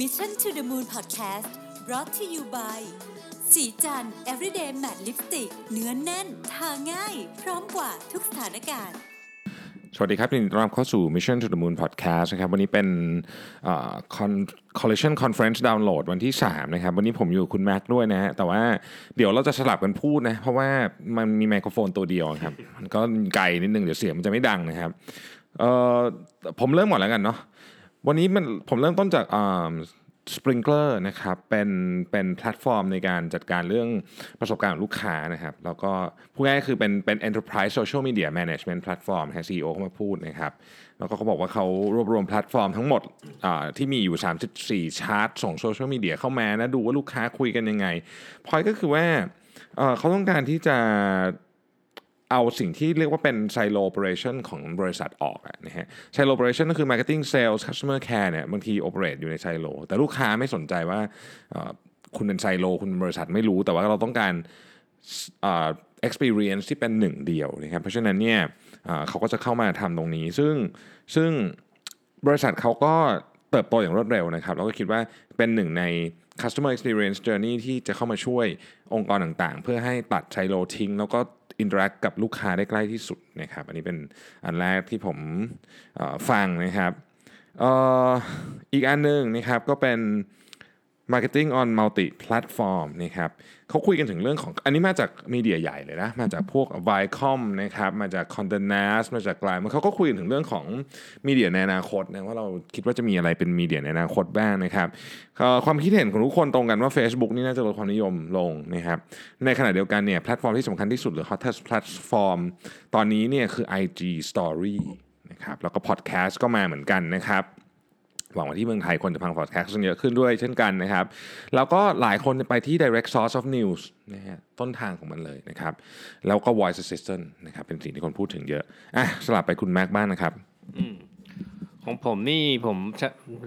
Mission to the Moon Podcast brought to you by สีจัน everyday matte lipstick เนื้อนแน่น ทาง่าย พร้อมกว่าทุกสถานการณ์ สวัสดีครับยินดีต้อนรับเข้าสู่ Mission to the Moon Podcast นะครับ วันนี้เป็น Con- Collision Conference Download วันที่ 3 นะครับ วันนี้ผมอยู่คุณแม็กซ์ด้วยนะฮะ แต่ว่าเดี๋ยวเราจะสลับกันพูดนะ เพราะว่ามันมีไมโครโฟนตัวเดียวครับ มันก็ไกลนิดนึง เดี๋ยวเสียงมันจะไม่ดังนะครับผมเริ่มก่อนแล้วกันเนาะ วันนี้มันผมเริ่มต้นจาก Sprinklr นะครับเป็นเป็นแพลตฟอร์มในการจัดการเรื่องประสบการณ์ของลูกค้านะครับแล้วก็พูดง่ายๆคือเป็นเป็น enterprise social media management platform นะ CEO เขามาพูดนะครับแล้วก็เขาบอกว่าเขารวบรวมแพลตฟอร์มทั้งหมดที่มีอยู่ 34 ชาร์ตส่งโซเชียลมีเดียเข้ามานะดูว่าลูกค้าคุยกันยังไงพอยก็คือว่าเขาต้องการที่จะ เอาสิ่งที่เรียกว่าเป็น silo operation ของบริษัทออกอะนะฮะ silo operation ก็คือ marketing sales customer care เนี่ยบางที operate อยู่ใน silo แต่ลูกค้าไม่สนใจว่าคุณเป็น silo คุณบริษัทไม่รู้แต่ว่าเราต้องการเอ่อ experience ที่เป็นหนึ่งเดียวนะครับเพราะฉะนั้นเนี่ยเขาก็จะเข้ามาทำตรงนี้ ซึ่งซึ่งบริษัทเขาก็เติบโตอย่างรวดเร็วนะครับแล้วก็คิดว่าเป็นหนึ่งใน customer experience journey ที่จะเข้ามาช่วยองค์กรต่างๆ เพื่อให้ตัดไชโลทิ้ง แล้วก็ อินระดับลูกค้าได้ใกล้ที่สุดนะครับอันนี้เป็นอันแรกที่ผมฟังนะครับอออีกอันหนึ่งนะครับก็เป็น Marketing on Multi Platform นะครับเขาคุยกันถึงเรื่องของอันนี้มาจากมีเดียใหญ่เลยนะ มาจากพวก Viacom นะครับ มาจาก Condé Nast มาจากกลายมันเขาก็คุยกันถึงเรื่องของมีเดียในอนาคตนะว่าเราคิดว่าจะมีอะไรเป็นมีเดียในอนาคตบ้างนะครับความคิดเห็นของทุกคนตรงกันว่า Facebook นี่น่าจะลดความนิยมลงนะครับ ในขณะเดียวกันเนี่ยแพลตฟอร์มที่สำคัญที่สุดหรือ hottest platform ตอนนี้เนี่ยคือ IG Story นะครับแล้วก็ Podcast ก็มาเหมือนกันนะครับ หวังว่าที่เมืองไทยคนจะฟังพอดแคสต์เยอะขึ้นด้วยเช่นกันนะครับ แล้วก็หลายคนไปที่ direct source of news นะฮะต้นทางของมันเลยนะครับ แล้วก็ voice assistant นะครับเป็นสิ่งที่คนพูดถึงเยอะอะสลับไปคุณแม็กบ้างนะครับของผมนี่ผม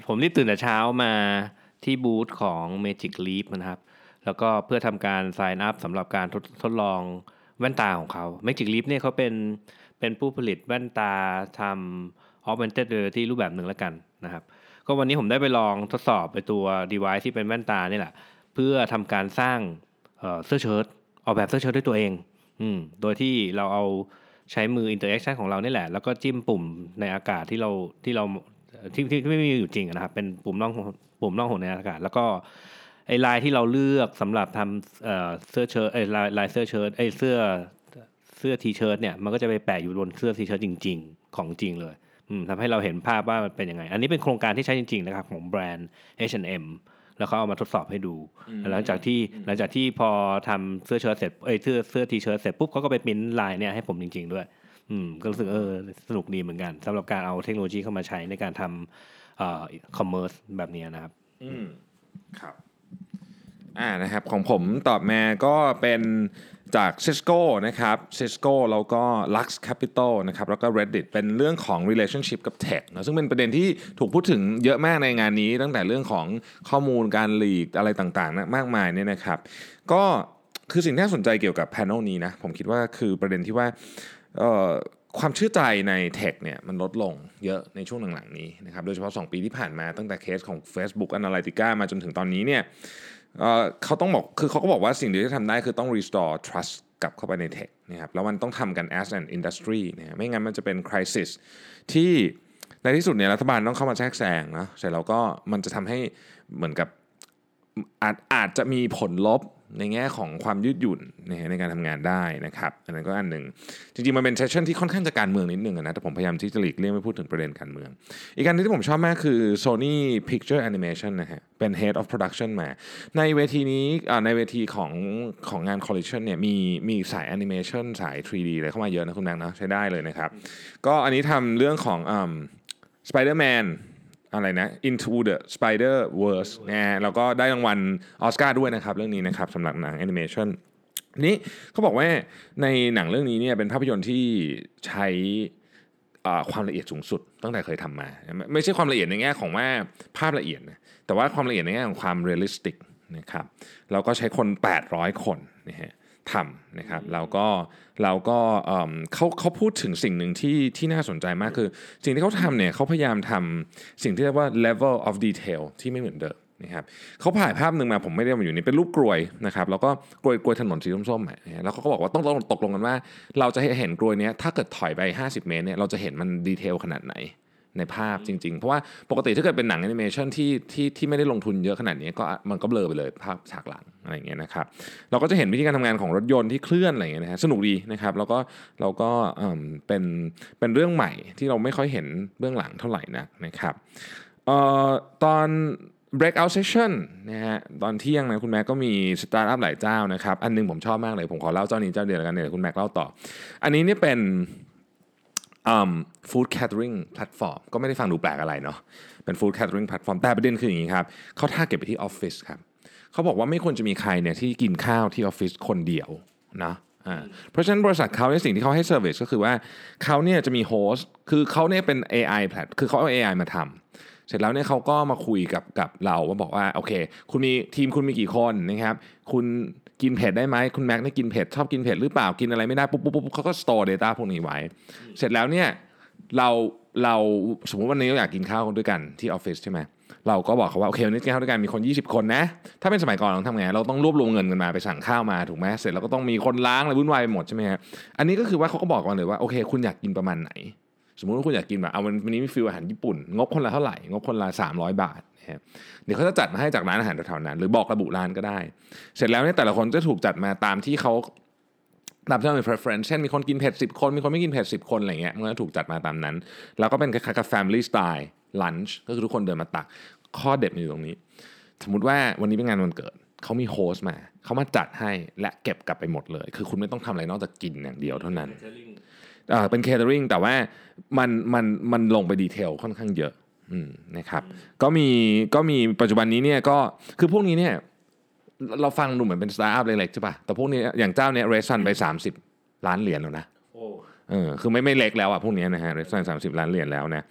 ผมรีบตื่นแต่เช้ามาที่บูธของ Magic Leap นะครับ แล้วก็เพื่อทำการ sign up สำหรับการทดทดลองแว่นตาของเขา Magic Leap เนี่ยเขาเป็นเป็นผู้ผลิตแว่นตาทำ augmented reality รูปแบบหนึ่งแล้วกันนะครับ ก็วันนี้ผมได้ไปลองทดสอบไปตัว device ที่เป็นแว่นตานี่แหละ เพื่อทำการสร้างเสื้อเชิ้ตออกแบบเสื้อเชิ้ตด้วยตัวเอง อืมโดยที่เราเอาใช้มือ interaction ของเรานี่แหละ แล้วก็จิ้มปุ่มในอากาศที่เราที่เราที่ที่ไม่มีอยู่จริงนะครับ เป็นปุ่มล่องปุ่มล่องหนในอากาศ แล้วก็ไอ้ลายที่เราเลือกสำหรับทำเสื้อเชิ้ตไอ้ลายลายเสื้อเชิ้ตไอ้เสื้อเสื้อทีเชิ้ตเนี่ยมันก็จะไปแปะอยู่บนเสื้อทีเชิ้ตจริง ๆ ของจริงเลย ทำให้เราเห็นภาพว่ามันเป็นยังไง อันนี้เป็นโครงการที่ใช้จริงๆนะครับของแบรนด์ H&M แล้วเขาเอามาทดสอบให้ดู หลังจากที่หลังจากที่พอทำเสื้อเชิ้ตเสร็จเอ้ยเสื้อเสื้อทีเชิ้ตเสร็จปุ๊บเขาก็ไปปริ้นลายเนี่ยให้ผมจริง ๆ ด้วย อืมก็รู้สึกเออสนุกดีเหมือนกันสำหรับการเอาเทคโนโลยีเข้ามาใช้ในการทำเอ่อคอมเมอร์สแบบนี้นะครับ อืมครับอ่านะครับของผมตอบมาก็เป็น จาก Cisco นะครับ Cisco แล้วก็ Lux Capital นะครับแล้วก็ Reddit เป็นเรื่องของ relationship กับ tech นะซึ่งเป็นประเด็นที่ถูกพูดถึงเยอะมากในงานนี้ ตั้งแต่เรื่องของข้อมูลการหลีกอะไรต่างๆนะมากมายเนี่ยนะครับ ก็คือสิ่งที่น่าสนใจเกี่ยวกับ panel นี้นะผมคิดว่าคือประเด็นที่ว่าความเชื่อใจในเทคเนี่ยมันลดลงเยอะในช่วงหลังๆนี้นะครับโดยเฉพาะ 2 ปีที่ผ่านมาตั้งแต่เคสของ Facebook Analytica มาจนถึงตอนนี้เนี่ย เขาต้องบอกคือเขาก็บอกว่าสิ่งเดียวที่ทำได้คือต้อง restore trust กลับเข้าไปในเทคนะครับแล้วมันต้องทำกัน as an industry นะฮะไม่งั้นมันจะเป็น crisis ที่ในที่สุดเนี่ยรัฐบาลต้องเข้ามาแทรกแซงนะเสร็จแล้วก็มันจะทำให้เหมือนกับอาจอาจจะมีผลลบ ในแง่ของความยืดหยุ่นนะฮะในการทำงานได้นะครับอันนั้นก็อันหนึ่งจริงๆมันเป็นเซสชั่นที่ค่อนข้างจะการเมืองนิดนึงนะแต่ผมพยายามที่จะหลีกเลี่ยงไม่พูดถึงประเด็นการเมือง อีกอันนึงที่ผมชอบมากคือ Sony Picture Animation นะฮะเป็น Head of Production มา ในเวทีนี้ในเวทีของของงาน Collision เนี่ยมีมีสาย Animation สาย 3D อะไรเข้ามาเยอะนะคุณแบงค์นะใช้ได้เลยนะครับ ก็อันนี้ทำเรื่องของอ่า Spider-Man อะไรนะ Into the Spider Verse นะฮะแล้วก็ได้รางวัลออสการ์ด้วยนะครับ เรื่องนี้นะครับสำหรับหนังแอนิเมชันนี้เขาบอกว่าในหนังเรื่องนี้เนี่ยเป็นภาพยนตร์ที่ใช้ความละเอียดสูงสุดตั้งแต่เคยทำมาไม่ไม่ใช่ความละเอียดในแง่ของว่าภาพละเอียดนะแต่ว่าความละเอียดในแง่ของความ realistic นะครับแล้วก็ใช้คน 800 คนนะฮะ ทำนะครับแล้วก็เราก็เอิ่มเขาเขาพูดถึงสิ่งหนึ่งที่ที่น่าสนใจมากคือ สิ่งที่เขาทำเนี่ยเขาพยายามทำสิ่งที่เรียกว่า level of detail ที่ไม่เหมือนเดิมนะครับเขาถ่ายภาพหนึ่งมาผมไม่ได้เอามาอยู่นี่เป็นรูปกลวยนะครับแล้วก็กลวยกลวยถนนสีส้มๆอะนะฮะแล้วเขาก็บอกว่าต้องต้องตกลงกันว่า เราจะเห็นกลวยเนี้ยถ้าเกิดถอยไป 50 เมตรเนี่ยเราจะเห็นมันดีเทลขนาดไหน ในภาพจริง ๆ เพราะว่าปกติถ้าเกิดเป็นหนังแอนิเมชันที่ที่ที่ไม่ได้ลงทุนเยอะขนาดนี้ก็มันก็เบลอไปเลยภาพฉากหลังอะไรอย่างเงี้ยนะครับเราก็จะเห็นวิธีการทำงานของรถยนต์ที่เคลื่อนอะไรอย่างเงี้ยนะฮะสนุกดีนะครับแล้วก็เราก็เอิ่มเป็นเป็นเรื่องใหม่ที่เราไม่ค่อยเห็นเบื้องหลังเท่าไหร่นักนะครับเอ่อตอน breakout session นะฮะตอนเที่ยงนะคุณแม็กก็มีสตาร์ทอัพหลายเจ้านะครับ อันหนึงผมชอบมากเลย ผมขอเล่าเจ้านี้เจ้าเดียวแล้วกันเดี๋ยวคุณแม็กเล่าต่อ อันนี้เนี่ยเป็น food catering platform ก็ไม่ได้ฟังดูแปลกอะไรเนาะเป็น food catering platform แต่ประเด็นคืออย่างนี้ครับเขา target ไปที่ออฟฟิศครับเขาบอกว่าไม่ควรจะมีใครเนี่ยที่กินข้าวที่ออฟฟิศคนเดียวนะเพราะฉะนั้นบริษัทเขาในสิ่งที่เขาให้ service ก็คือว่าเขาเนี่ยจะมี host คือเขาเนี่ยเป็น AI แพลตคือเขาเอา AI มาทำเสร็จแล้วเนี่ยเขาก็มาคุยกับกับเราว่าบอกว่าโอเค คุณมีทีมคุณมีกี่คนนะครับ คุณ กินเผ็ดได้ไหมคุณแม็กเนี่ยกินเผ็ดชอบกินเผ็ดหรือเปล่ากินอะไรไม่ได้ปุ๊บปุ๊บปุ๊บเขาก็ store data พวกนี้ไว้ เสร็จแล้วเนี่ยเราเราสมมติวันนี้เราอยากกินข้าวด้วยกันที่ออฟฟิศใช่ไหมเราก็บอกเขาว่าโอเควันนี้กินข้าวด้วยกันมีคน 20 คนนะ ถ้าเป็นสมัยก่อนเราทำไงเราต้องรวบรวมเงินกันมาไปสั่งข้าวมาถูกไหมเสร็จแล้วก็ต้องมีคนล้างอะไรวุ่นวายไปหมดใช่ไหมฮะอันนี้ก็คือว่าเขาก็บอกกันเลยว่าโอเค คุณอยากกินประมาณไหน สมมุติว่าคุณอยากกินแบบเอาวันนี้มีฟิลอาหารญี่ปุ่น งบคนละเท่าไหร่ งบคนละ 300 บาทนะฮะเดี๋ยวเขาจะจัดมาให้จากร้านอาหารแถวๆนั้น หรือบอกระบุร้านก็ได้ เสร็จแล้วเนี่ยแต่ละคนจะถูกจัดมาตามที่เขาตามที่เรามี preference เช่นมีคนกินเผ็ด10 คน มีคนไม่กินเผ็ด10 คนอะไรเงี้ยมันก็ถูกจัดมาตามนั้น แล้วก็เป็นคล้ายๆกับ family style lunch ก็คือทุกคนเดินมาตัก ข้อเด็ดมันอยู่ตรงนี้ สมมติว่าวันนี้เป็นงานวันเกิดเขามีโฮสต์มา เขามาจัดให้และเก็บกลับไปหมดเลย คือคุณไม่ต้องทำอะไรนอกจากกินอย่างเดียวเท่านั้น เอ่อเป็น catering แต่ว่ามันมันมันลงไปดีเทลค่อนข้างเยอะอืมนะครับก็มีก็มีปัจจุบันนี้เนี่ยก็คือพวกนี้เนี่ยเราฟังดูเหมือนเป็นสตาร์ทอัพเล็กๆใช่ป่ะแต่พวกนี้อย่างเจ้าเนี่ย raise fund ไป 30 ล้านเหรียญแล้วนะโอ้เออคือไม่ไม่เล็กแล้วอะพวกนี้นะฮะ raise fund สามสิบล้านเหรียญแล้วนะ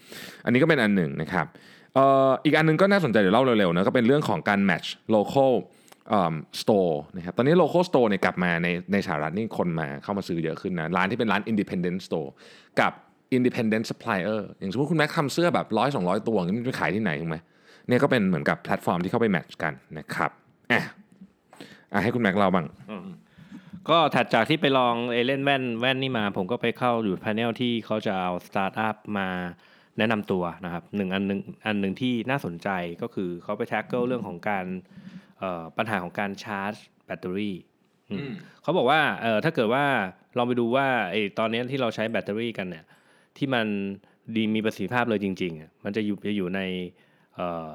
อันนี้ก็เป็นอันหนึ่งนะครับเอ่ออีกอันหนึงก็น่าสนใจเดี๋ยวเล่าเร็วๆนะก็เป็นเรื่องของการ match local เอ่อ store นะครับตอนนี้ local store เนี่ยกลับมาในในสหรัฐนี่คนมาเข้ามาซื้อเยอะขึ้นนะร้านที่เป็นร้าน independent store กับ independent supplier อย่างสมมติคุณแม็กทำเสื้อแบบร้อยสองร้อยตัวนี้มันไปขายที่ไหนถูกไหมเนี่ยก็เป็นเหมือนกับแพลตฟอร์มที่เข้าไป match กันนะครับอะอะให้คุณแม็กเล่าบ้างก็ถัดจากที่ไปลองเอเล่นแว่นแว่นนี่มา ผมก็ไปเข้าอยู่ panel ที่เขาจะเอาสตาร์ทอัพมาแนะนำตัวนะครับหนึ่งอันหนึ่งอันหนึ่งที่น่าสนใจก็คือเขาไป tackle เรื่องของการ ปัญหาของการชาร์จแบตเตอรี่อืมเขาบอกว่าเออถ้าเกิดว่าลองไปดูว่าไอตอนนี้ที่เราใช้แบตเตอรี่กันเนี่ยที่มันดีมีประสิทธิภาพเลยจริงๆอะมันจะอยู่จะอยู่ในเอ่อ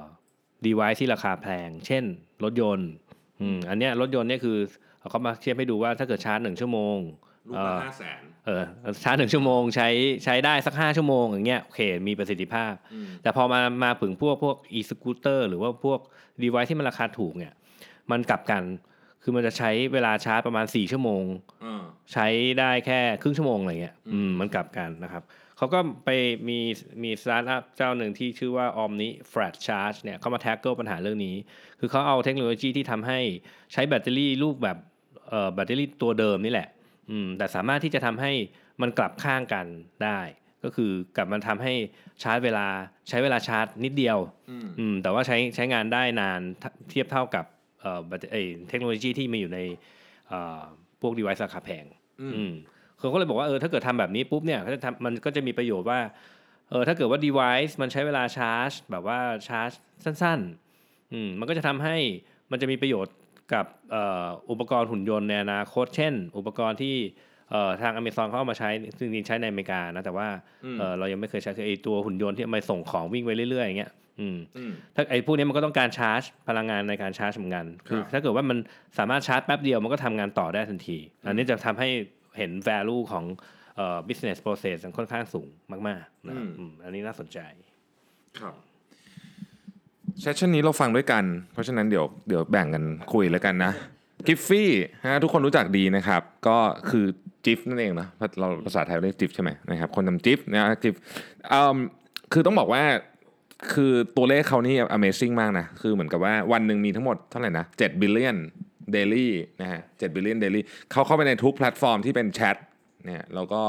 device ที่ราคาแพง เช่น รถยนต์อืมอันเนี้ยรถยนต์เนี่ยคือเขามาเทียบให้ดูว่าถ้าเกิดชาร์จหนึ่งชั่วโมง ลูกเอ่ละอห้าแสนเออชาร์จหนึ่งชั่วโมงใช้ใช้ได้สักห้าชั่วโมงอย่างเงี้ยโอเค มีประสิทธิภาพ แต่พอมามาถึงพวกพวก e สกูตเตอร์หรือว่าพวก device ที่มันราคาถูกเนี่ยมันกลับกันคือมันจะใช้เวลาชาร์จประมาณ4ชั่วโมงใช้ได้แค่ครึ่งชั่วโมงอะไรเงี้ยอืมมันกลับกันนะครับเขาก็ไปมีมีสตาร์ทอัพเจ้าหนึ่งที่ชื่อว่า Omni Flat Charge เนี่ยเขามา tackle ปัญหาเรื่องนี้ คือเขาเอาเทคโนโลยีที่ทำให้ใช้แบตเตอรี่รูปแบบเอ่อแบตเตอรี่ตัวเดิมนี่แหละ อืมแต่สามารถที่จะทำให้มันกลับข้างกันได้ ก็คือกลับมาทำให้ชาร์จเวลาใช้เวลาชาร์จนิดเดียวอืมแต่ว่าใช้ใช้งานได้นานเทียบเท่ากับเอ่อแบตเอ่อเทคโนโลยีที่มีอยู่ในเอ่อพวก device ราคาแพงอืมเขาก็เลยบอกว่าเออถ้าเกิดทำแบบนี้ปุ๊บเนี่ยเขาจะทำมันก็จะมีประโยชน์ว่าเออถ้าเกิดว่า device มันใช้เวลาชาร์จ แบบว่าชาร์จสั้นๆอืมมันก็จะทำให้มันจะมีประโยชน์ กับเอ่ออุปกรณ์หุ่นยนต์ในอนาคต เช่น อุปกรณ์ที่เอ่อทางอเมซอนเขาเอามาใช้ซึ่งจริงๆใช้ในอเมริกานะแต่ว่าเออเรายังไม่เคยใช้คือไอตัวหุ่นยนต์ที่เอามาส่งของวิ่งไปเรื่อยๆอย่างเงี้ยอืมถ้าไอ้พวกนี้มันก็ต้องการชาร์จ พลังงานในการชาร์จเหมือนกันคือครับถ้าเกิดว่ามันสามารถชาร์จแป๊บเดียวมันก็ทำงานต่อได้ทันที อันนี้จะทำให้เห็น value ของเอ่อ business process ค่อนข้างสูงมากๆนะครับอืมอันนี้น่าสนใจครับ session นี้เราฟังด้วยกัน เพราะฉะนั้นเดี๋ยวเดี๋ยวแบ่งกันคุยแล้วกันนะ Giphy ฮะทุกคนรู้จักดีนะครับ ก็คือ GIF นั่นเองนะเราภาษาไทยเรียก GIF ใช่ไหมนะครับคนทำ GIF นะ GIFคือต้องบอกว่าคือตัวเลขเขานี่ Amazing มากนะ คือเหมือนกับว่าวันหนึ่งมีทั้งหมดเท่าไหร่นะ7 billion daily นะฮะ7 billion daily เขาเข้าไปในทุกแพลตฟอร์มที่เป็นแชทเนี่ยแล้วก็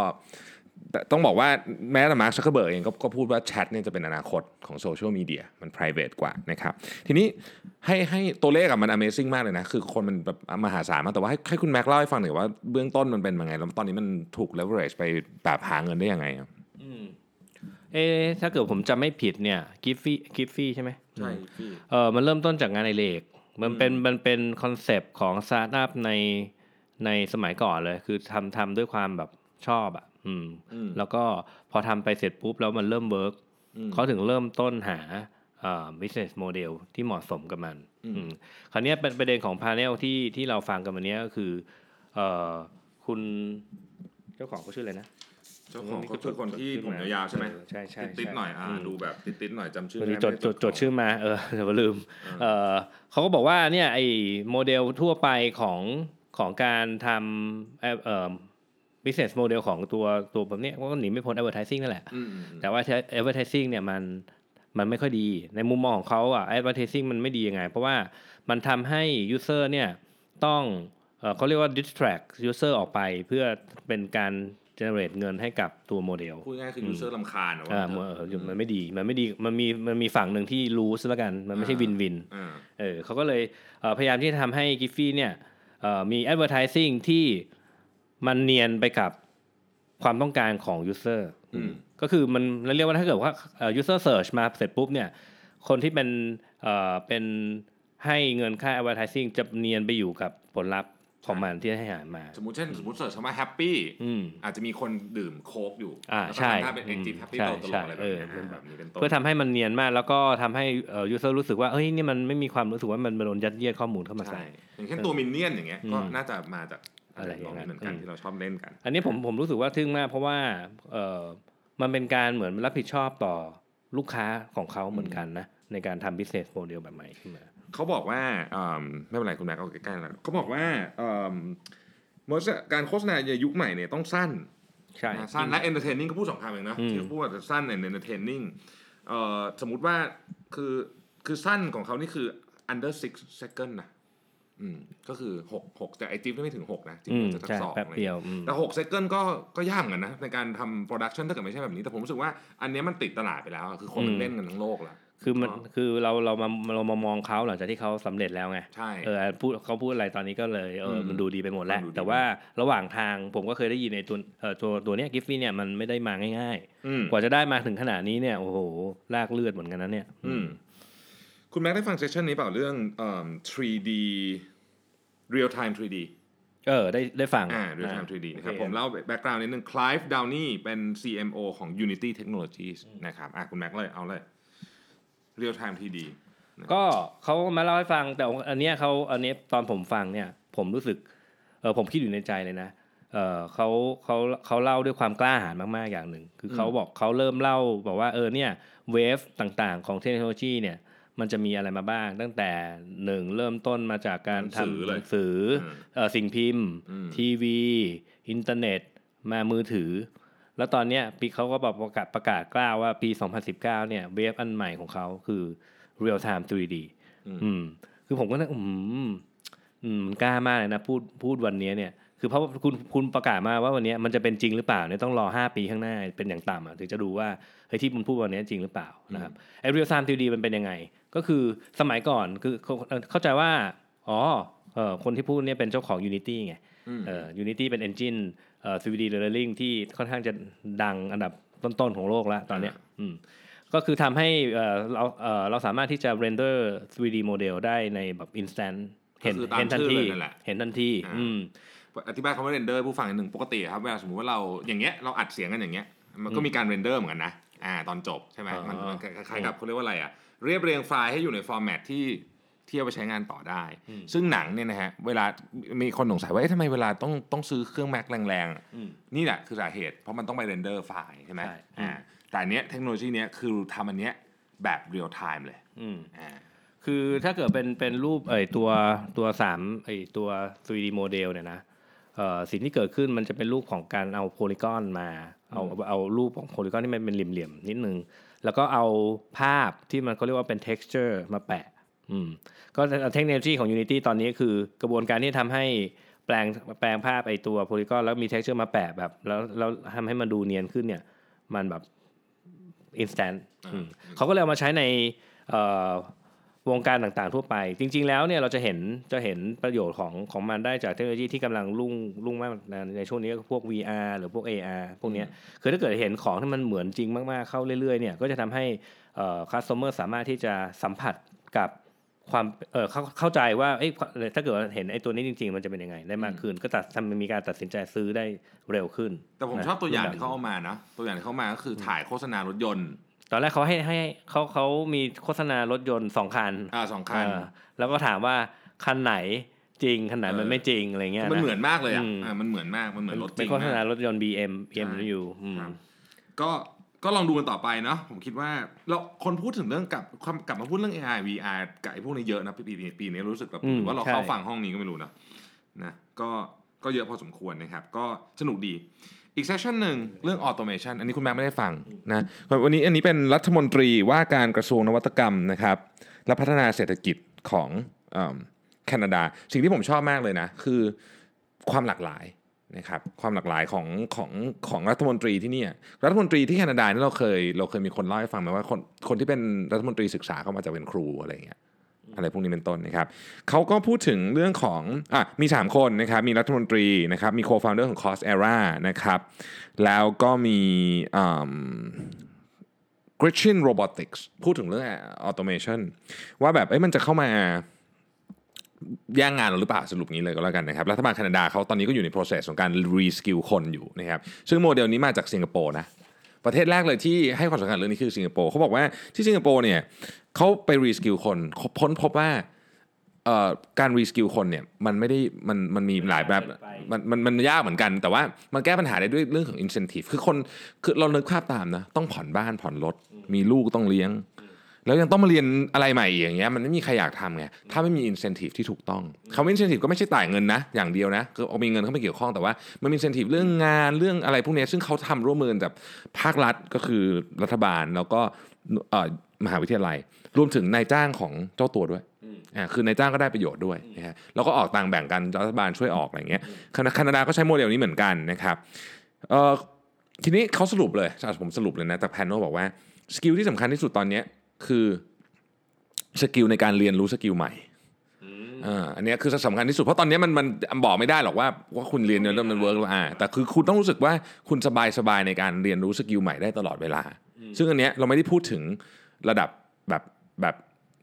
ต่ต้องบอกว่าแม้แต่มาร์คซักเคอร์เบิร์กเองก็ก็พูดว่าแชทเนี่ยจะเป็นอนาคตของโซเชียลมีเดียมัน private กว่านะครับทีนี้ให้ให้ตัวเลขอะมัน amazing มากเลยนะ คือคนมันแบบมหาศาลมากแต่ว่าให้ให้คุณแม็กเล่าให้ฟังหน่อยว่าเบื้องต้นมันเป็นยังไง แล้วตอนนี้มันถูก leverage ไปแบบหาเงินได้ยังไงอะเอ๊ะถ้าเกิดผมจำไม่ผิดเนี่ย Giphy Giphy ใช่ไหมใช่พี่เออมันเริ่มต้นจากงานอดิเรกมันเป็นมันเป็น concept ของสตาร์ทอัพในในสมัยก่อนเลย คือทำทำด้วยความแบบชอบอะ อืม แล้วก็พอทำไปเสร็จปุ๊บแล้วมันเริ่ม work เขาถึงเริ่มต้นหาเอ่อ business model ที่เหมาะสมกับมันอืมคราวเนี้ยเป็นประเด็นของพา n e l ที่ที่เราฟังกันวันเนี้ยก็คือเอ่อคุณเจ้าของเขาชื่ออะไรนะ เจ้าของเขาคือคนที่ผมยาวๆใช่ไหมเออใช่ใช่ติดๆหน่อยอ่าอืมดูแบบติดๆหน่อยจำชื่อวันนี้ไม่จไดจดจดชื่อมาเออเดี๋ยวลืมเออเขาก็บอกว่าเนี่ยไอ้โมเดลทั่วไปของของการทำเอ่อเอ่อ business model ของตัวตัวแบบเนี้ยก็หนีไม่พ้น advertising นั่นแหละอืมอืมแต่ว่า advertising เนี่ยมันมันไม่ค่อยดี ในมุมมองของเขาอะ advertising มันไม่ดียังไง เพราะว่ามันทำให้ user เนี่ยต้องเอ่อเขาเรียกว่า distract user ออกไปเพื่อเป็นการ generate เงินให้กับตัวโมเดลพูดง่ายๆคือ user ลำคาญนะว่าอ่าเถมันอะเออมันไม่ดีมันไม่ดีมันมีมันมีฝั่งหนึ่งที่รู้ซะแล้วกัน มันไม่ใช่ win-win อ่าเออเขาก็เลยเอ่อพยายามที่จะทำให้ Giphy เนี่ยเอ่อมี advertising ที่ มันเนียนไปกับความต้องการของ user อืมก็คือมันเราเรียกว่าถ้าเกิดว่าเอ่อ user search มาเสร็จปุ๊บเนี่ย คนที่เป็นเอ่อเป็นให้เงินค่า advertising จะเนียนไปอยู่กับผลลัพธ์ของมันที่ให้หามา สมมติเช่นสมมติ search คำว่า happy อืมอาจจะมีคนดื่มโค้กอยู่อ่าแล้วก็ใช่ทำท่าเป็น act happy ใช่ตลอดใช่อะไรแบบเออนี้แบบนี้เป็นต้นเพื่อทำให้มันเนียนมาก แล้วก็ทำให้เอ่อ user รู้สึกว่าเฮ้ยนี่มันไม่มีความรู้สึกว่ามันโดนยัดเยียดข้อมูลเข้ามาใช่ใส่อย่างเช่นตัวมินเนี่ยนอย่างเงี้ยก็อืมน่าจะมาจาก อะไรอย่างนั้นเหมือนกันอืมที่เราชอบเล่นกัน อันนี้ผมผมรู้สึกว่าทึ่งมาก เพราะว่าเออมันเป็นการเหมือนรับผิดชอบต่อลูกค้าของเขาเหมือนกันนะในการทำ business model แบบใหม่ขึ้นมาเขาบอกว่าอืมไม่เป็นไรคุณแม็กเอาใกล้ๆแล้วเขาบอกว่าอืมโมสการโฆษณาในยุคใหม่เนี่ยต้องสั้นใช่นะสั้นและ entertaining ก็พูดสองคำเองนะอืมที่เขาพูดว่าสั้น and entertaining เอ่อสมมุติว่าคือคือสั้นของเขานี่คือ under six second นะ อืมก็คือหกหกแต่ไอจิ๊บไม่ถึงหกนะจิ๊บอืมจะสักใช่สองแป๊บอะไรเดีเงี้ยวยอืมแต่6 second ก็ก็ยากเหมือนกันนะ ในการทำ production ถ้าเกิดไม่ใช่แบบนี้ แต่ผมรู้สึกว่าอันเนี้ยมันติดตลาดไปแล้วอะคือคนมันเล่นกันทั้งโลกแล้วคือมันก็คือเราเรามาเรามามองเขาหลังจากที่เขาสำเร็จแล้วไงใช่เออพูดเขาพูดอะไรตอนนี้ก็เลยเอออืมมันดูดีไปหมดแล้วมันดูดีแต่ว่าระหว่างทางผมก็เคยได้ยินในตัวเออตัวตัวเนี้ยกิฟฟี่เนี่ยมันไม่ได้มาง่ายอืมๆกว่าจะได้มาถึงขนาดนี้เนี่ยโอ้โหลากเลือดเหมือนกันนะเนี่ย อืม คุณแม็กได้ฟังเซสชันนี้เปล่าเรื่องเอิ่ม 3D real time 3D เออได้ได้ฟังอ่า real time 3D นะครับโอเคผมเล่าแบ็กกราวน์นิดนึง Clive Downey เป็น CMO ของ Unity Technologies นะครับอะคุณแม็กเลยเอาเลย real time 3D ก็เขามาเล่าให้ฟังแต่อันเนี้ยเขาอันเนี้ยตอนผมฟังเนี่ย ผมรู้สึกเออผมคิดอยู่ในใจเลยนะเออเขาเขาเขาเล่าด้วยความกล้าหาญมาก ๆ อย่างหนึ่ง คือเขาบอกเขาเริ่มเล่าบอกว่าเออเนี่ยเวฟต่างๆ ของเทคโนโลยีเนี่ย มันจะมีอะไรมาบ้าง ตั้งแต่หนึ่งเริ่มต้นมาจากการหนังสือทำเลยหนังสืออืมเออสิ่งพิมพ์อืมทีวี อินเทอร์เน็ต มามือถือ แล้วตอนเนี้ยปีเขาก็บอกประกาศประกาศกล้าวว่าปี 2019 เนี่ยเวฟอันใหม่ของเขาคือ real time 3D อืมคือผมก็นึกอืมอืมกล้ามากเลยนะพูดพูดวันนี้เนี่ยคือเพราะว่าคุณคุณประกาศมาว่าวันนี้มันจะเป็นจริงหรือเปล่าเนี่ยต้องรอ 5 ปีข้างหน้าเป็นอย่างต่ำอะถึงจะดูว่าเฮ้ยที่มันพูดวันนี้จริงหรือเปล่านะครับไอ้ real time 3D มันเป็นยังไง ก็คือสมัยก่อนคือเขาเข้าใจว่า อ๋อเออคนที่พูดเนี่ยเป็นเจ้าของ Unity ไงอืมเอ่อ Unity เป็น engine เอ่อ 3D rendering ที่ค่อนข้างจะดังอันดับต้นๆของโลกแล้วตอนเนี้ยอืมก็คือทำให้เอ่อเราเอ่อเราสามารถที่จะ render 3D model ได้ในแบบ instant เห็นก็คือตามเห็นทันชื่อทีเลยนั่นแหละเห็นทันทีอ่าอืมอธิบายคำว่าเรนเดอร์ผู้ฟังนิดหนึ่งปกติครับเวลาสมมติว่าเราอย่างเงี้ยเราอัดเสียงกันอย่างเงี้ยมันก็มีการ render เหมือนกันนะอ่าตอนจบใช่ไหมอ๋อมันมันคล้ายๆกับเขาเรียกว่าอะไรอะ เรียบเรียงไฟล์ให้อยู่ใน format ที่ที่เอาไปใช้งานต่อได้ ซึ่งหนังเนี่ยนะฮะเวลามีคนสงสัยว่าเอ๊ะทำไมเวลาต้องต้องซื้อเครื่อง Mac แรงๆอะอืมนี่แหละคือสาเหตุ เพราะมันต้องไป render ไฟล์ใช่ไหมใช่อ่าแต่อันเนี้ยเทคโนโลยีเนี้ยคือทำอันเนี้ยแบบ real-time เลยอืมอ่าคือถ้าเกิดเป็นเป็นรูปเอ้ยตัวตัวสามไอ้ตัว 3D model เนี่ยนะเอ่อสิ่งที่เกิดขึ้นมันจะเป็นรูปของการเอาโพลีกอนมา เอาเอารูปของโพลีกอนที่มันเป็นเหลี่ยมๆนิดนึง แล้วก็เอาภาพที่มันเขาเรียกว่าเป็น texture มาแปะอืมก็เทคโนโลยีของ Unity ตอนนี้คือกระบวนการที่ทำให้แปลงแปลงภาพไอตัวโพลีกอนแล้วมี texture มาแปะแบบ แล้วแล้วทำให้มันดูเนียนขึ้นเนี่ย มันแบบ instant เขาก็เลยเอามาใช้ใน วงการต่างๆทั่วไป จริง ๆ แล้วเนี่ยเราจะเห็นจะเห็นประโยชน์ของของมันได้จากเทคโนโลยีที่กำลังรุ่งรุ่งมากในช่วงนี้ก็พวก VR หรือพวก AR พวกเนี้ยคือถ้าเกิดเห็นของที่มันเหมือนจริงมากๆเข้าเรื่อยๆเนี่ยก็จะทำให้เอ่อ customer สามารถที่จะสัมผัสกับความเออเข้าเข้าใจว่าเอ้ยถ้าเกิดว่าเห็นไอ้ตัวนี้จริง ๆ มันจะเป็นยังไงได้มากขึ้น ก็ตัดทำมีการตัดสินใจซื้อได้เร็วขึ้น แต่ผมนะชอบตัวอย่างที่เขาเอามานะตัวอย่างที่เขามาก็คือถ่ายโฆษณารถยนต์ ตอนแรกเขาให้ให้เขาเขามีโฆษณารถยนต์สองคันอ่าสองคันเออแล้วก็ถามว่าคันไหนจริงคันไหนมันเออไม่จริงอะไรเงี้ยมันนะเหมือนมากเลยอะอืมอ่ามันเหมือนมากมันเหมือนรถจเป็รินงโฆษณามากรถยนต์ BM BMW อืมครับก็ก็ลองดูกันต่อไปเนาะผมคิดว่าเราคนพูดถึงเรื่องกลับความกลับมาพูดเรื่อง AI VR กับไอ้พวกนี้เยอะนะปีนี้ปีนี้รู้สึกแบบอืมหรือว่าเราใช่เข้าฟังห้องนี้ก็ไม่รู้นะนะก็ก็เยอะพอสมควรนะครับ ก็สนุกดี อีกเซสชันหนึ่งเรื่องออโตเมชันอันนี้คุณแม่ไม่ได้ฟังนะวันนี้อันนี้เป็นรัฐมนตรีว่าการกระทรวงนวัตกรรมนะครับ และพัฒนาเศรษฐกิจของแคนาดา สิ่งที่ผมชอบมากเลยนะ คือความหลากหลายนะครับความหลากหลายของของของรัฐมนตรีที่นี่รัฐมนตรีที่แคนาดาเนี่ยเราเคยเราเคยมีคนเล่าให้ฟังไหมว่าคนคนที่เป็นรัฐมนตรีศึกษาเข้ามาจากเป็นครูอะไรอย่างเงี้ย อะไรพวกนี้เป็นต้นนะครับเขาก็พูดถึงเรื่องของอะมี 3 คนนะครับมีรัฐมนตรีนะครับมี co-founder ของ Cost Era นะครับแล้วก็มีอืม Gretchen Robotics พูดถึงเรื่อง automation ว่าแบบเอ้ยมันจะเข้ามาแย่งงานเราหรือเปล่าสรุปงี้เลยก็แล้วกันนะครับรัฐบาลแคนาดาเขาตอนนี้ก็อยู่ใน process ของการ reskill คนอยู่นะครับซึ่งโมเดลนี้มาจากสิงคโปร์นะ ประเทศแรกเลยที่ให้ความสำคัญเรื่องนี้คือสิงคโปร์เขาบอกว่าที่สิงคโปร์เนี่ยเขาไป reskill คนค้นพบว่าการ reskill คนเนี่ยมันไม่ได้มันมันมีหลายแบบมันมันมันยากเหมือนกัน แต่ว่ามันแก้ปัญหาได้ด้วยเรื่องของ incentive คือคนคือเรานึกภาพตามนะต้องผ่อนบ้านผ่อนรถ มีลูกต้องเลี้ยง แล้วยังต้องมาเรียนอะไรใหม่อีกอย่างเงี้ยมันไม่มีใครอยากทำไงถ้าไม่มี incentive ที่ถูกต้องคำว่า incentive ก็ไม่ใช่จ่ายเงินนะ อย่างเดียวนะคือเอามีเงินเข้ามาเกี่ยวข้องแต่ว่ามันมี incentive เรื่องงานเรื่องอะไรพวกนี้ซึ่งเขาทำร่วมมือกับภาครัฐก็คือรัฐบาลแล้วก็มหาวิทยาลัย รวมถึงนายจ้างของเจ้าตัวด้วยอ่าคือนายจ้างก็ได้ประโยชน์ด้วยนะฮะแล้วก็ออกตังแบ่งกันรัฐบาลช่วยออกอะไรเงี้ยแคนาดาก็ใช้โมเดลนี้เหมือนกันนะครับเอ่อทีนี้เขาสรุปเลยอะผมสรุปเลยนะแต่ panel บอกว่า skill ที่สำคัญที่สุดตอนเนี้ย คือ skill ในการเรียนรู้ skill ใหม่อ่าอันเนี้ยคือสำคัญที่สุดเพราะตอนเนี้ยมันมันบอกไม่ได้หรอกว่าว่าคุณเรียนเนี่ยมัน work อ่าแต่คือคุณต้องรู้สึกว่าคุณสบายสบายในการเรียนรู้ skill ใหม่ได้ตลอดเวลา ซึ่งอันเนี้ยเราไม่ได้พูดถึงระดับแบบแบบ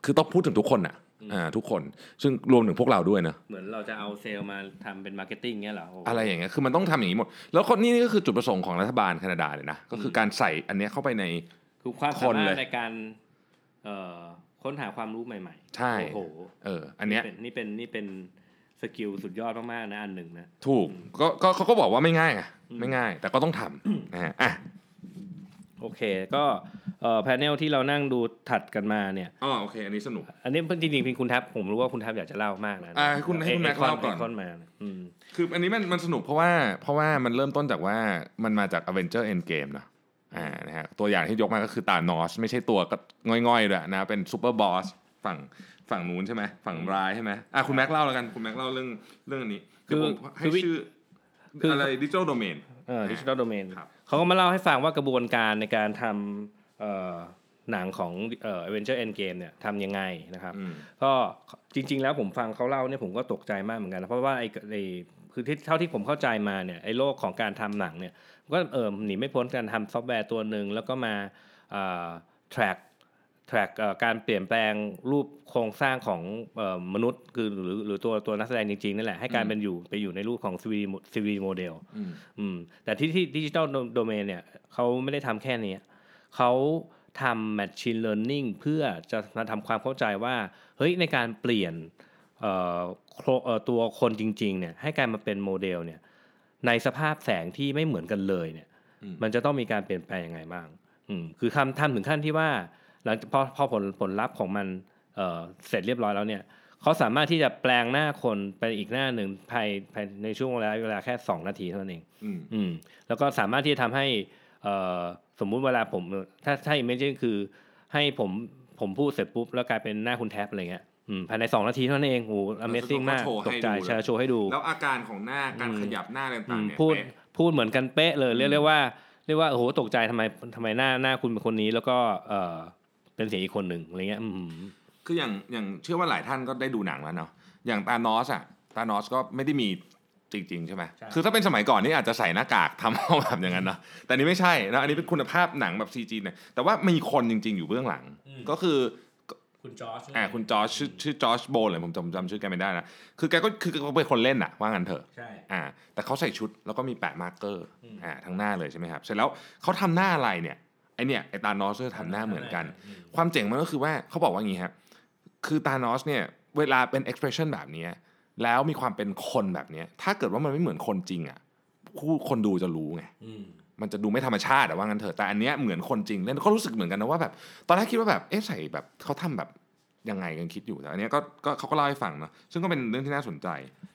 คือต้องพูดถึงทุกคนอะอ่าทุกคนซึ่งรวมถึงพวกเราด้วยนะเหมือนเราจะเอาเซลล์มาทำเป็น marketing เงี้ยเหรอโโหอะไรอย่างเงี้ยคือมันต้องทำอย่างนี้หมด แล้วคนนี่นี่ก็คือจุดประสงค์ของรัฐบาลแคนาดาเลยนะก็คือการใส่อันเนี้ยเข้าไปในคือความคสานมาเลรยถในการเอ่อ ค้นหาความรู้ใหม่ ๆ ใช่โอ้โหเอออันเนี้ยเป็นนี่เป็นนี่เป็น skill สุดยอดมากๆนะอันหนึ่งนะถูกก็ก็เขาก็บอกว่าไม่ง่ายไงไม่ง่าย แต่ก็ต้องทำนะฮะอะโอเคก็เอ่อ panel ที่เรานั่งดูถัดกันมาเนี่ยอ๋อโอเค อันนี้สนุก อันนี้จริงๆเป็นคุณแท็บผมรู้ว่าคุณแท็บอยากจะเล่ามากนะอ่าให้คุณให้คุณแม็กเล่าก่อนคอนมาอืมคืออันนี้มันมันสนุกเพราะว่าเพราะว่ามันเริ่มต้นจากว่ามันมาจาก Avenger Endgame นะ อ่านะฮะตัวอย่างที่ยกมาก็คือธานอสไม่ใช่ตัวก็ง่อยๆด้วยนะเป็น super boss ฝั่งฝั่งนู้นใช่ไหมฝั่งร้ายใช่ไหมอะคุณแม็กเล่าแล้วกันคุณแม็กเล่าเรื่องเรื่องอันนี้คือเดี๋ยวผมให้คือวิชื่อคืออะไร Digital Domainเออ Digital Domain ครับเขาก็มาเล่าให้ฟังว่ากระบวนการในการทำเอ่อหนังของเอ่อ Avenger Endgame เนี่ยทำยังไงนะครับอืมก็จริง ๆ แล้วผมฟังเขาเล่าเนี่ยผมก็ตกใจมากเหมือนกันนะเพราะว่าไอ้ไอ้คือที่เท่าที่ผมเข้าใจมาเนี่ยไอ้โลกของการทำหนังเนี่ย ก็เออหนีไม่พ้นการทำซอฟต์แวร์ตัวหนึ่งแล้วก็มาเอ่อ track track เอ่อการเปลี่ยนแปลงรูปโครงสร้างของเอ่อมนุษย์คือหรือหรือตัวตัวนักแสดงจริงๆนั่นแหละให้การเป็นอยู่ไปอยู่ในรูปของ 3D 3D โมเดลอืมอืมแต่ที่ที่ดิจิ t a ลโดเมนเนี่ยเขาไม่ได้ทำแค่นี้เขาทำ Machine Learning เพื่อจะมาทำความเข้าใจว่า เฮ้ยในการเปลี่ยนเอ่อโครเอ่อตัวคนจริงๆเนี่ยให้กลายมาเป็นโมเดลเนี่ย ในสภาพแสงที่ไม่เหมือนกันเลยเนี่ยอืมมันจะต้องมีการเปลี่ยนแปลงยังไงบ้าง อืมคือทำทำถึงขั้นที่ว่า หลังจากพอพอผลผลลัพธ์ของมันเอ่อเสร็จเรียบร้อยแล้วเนี่ยเขาสามารถที่จะแปลงหน้าคนไปอีกหน้าหนึ่งภายภายในช่วงเวลาเวลาแค่ 2 นาทีเท่านั้นเองอืมอืมแล้วก็สามารถที่จะทำให้เอ่อสมมุติเวลาผมถ้าถ้า imagine คือให้ผมผมพูดเสร็จปุ๊บแล้วกลายเป็นหน้าคุณแท็บอะไรเงี้ยอืม ภายในสองนาทีเท่านั้นเองโอ้ Amazing มากแล้วก็โชว์ให้ตกใจดูเลยใช่โชว์ให้ดู แล้วอาการของหน้าการอืมขยับหน้าอะไรอืต่างมๆเนี่ยพูดเป๊ะพูดเหมือนกันเป๊ะเลยเรียกเรียกว่าเรียกว่าโอ้โหตกใจทำไมทำไมหน้าหน้าคุณเป็นคนนี้แล้วก็เออเป็นเสียงอีกคนหนึ่งอะไรเงี้ยอืมคืออย่างอย่างเชื่อว่าหลายท่านก็ได้ดูหนังแล้วเนาะอย่างตานอสอะตานอสก็ไม่ได้มีจริงๆใช่ไหมใช่คือถ้าเป็นสมัยก่อนนี่อาจจะใส่หน้ากากทำเอาแบบอย่างนั้นเนาะแต่อันนี้ไม่ใช่นะอันนี้เป็นคุณภาพหนังแบบ CG เนี่ยแต่ว่ามีคนจริง ๆ อยู่เบื้องหลัง ก็คือ คุณจอร์จอ่าคุณจอร์จชื่อชื่อจอร์จโบนเลยผมจำจำชื่อแกไม่ได้นะคือแกก็คือแกก็เป็นคนเล่นอะว่างั้นเถอะใช่อ่า แต่เขาใส่ชุดแล้วก็มีแปะ marker อืมอ่าทั้งหน้าเลยใช่ไหมครับเสร็จแล้วเขาทำหน้าอะไรเนี่ยไอเนี่ยไอ Thanos ก็ทำหน้าเหมือนกัน ความเจ๋งมันก็คือว่าเขาบอกว่าอย่างนี้ครับคือ Thanos เนี่ยเวลาเป็น expression แบบเนี้ยแล้วมีความเป็นคนแบบเนี้ยถ้าเกิดว่ามันไม่เหมือนคนจริงอะผู้คนดูจะรู้ไงอื มมันจะดูไม่ธรรมชาติอะว่างั้นเถอะแต่อันเนี้ยเหมือนคนจริงเล่นก็รู้สึกเหมือนกันนะว่าแบบตอนแรกคิดว่าแบบเอ๊ะใส่แบบเขาทำแบบยังไงกันคิดอยู่แต่อันเนี้ยก็ก็เขาก็เล่าให้ฟังเนาะซึ่งก็เป็นเรื่องที่น่าสนใจ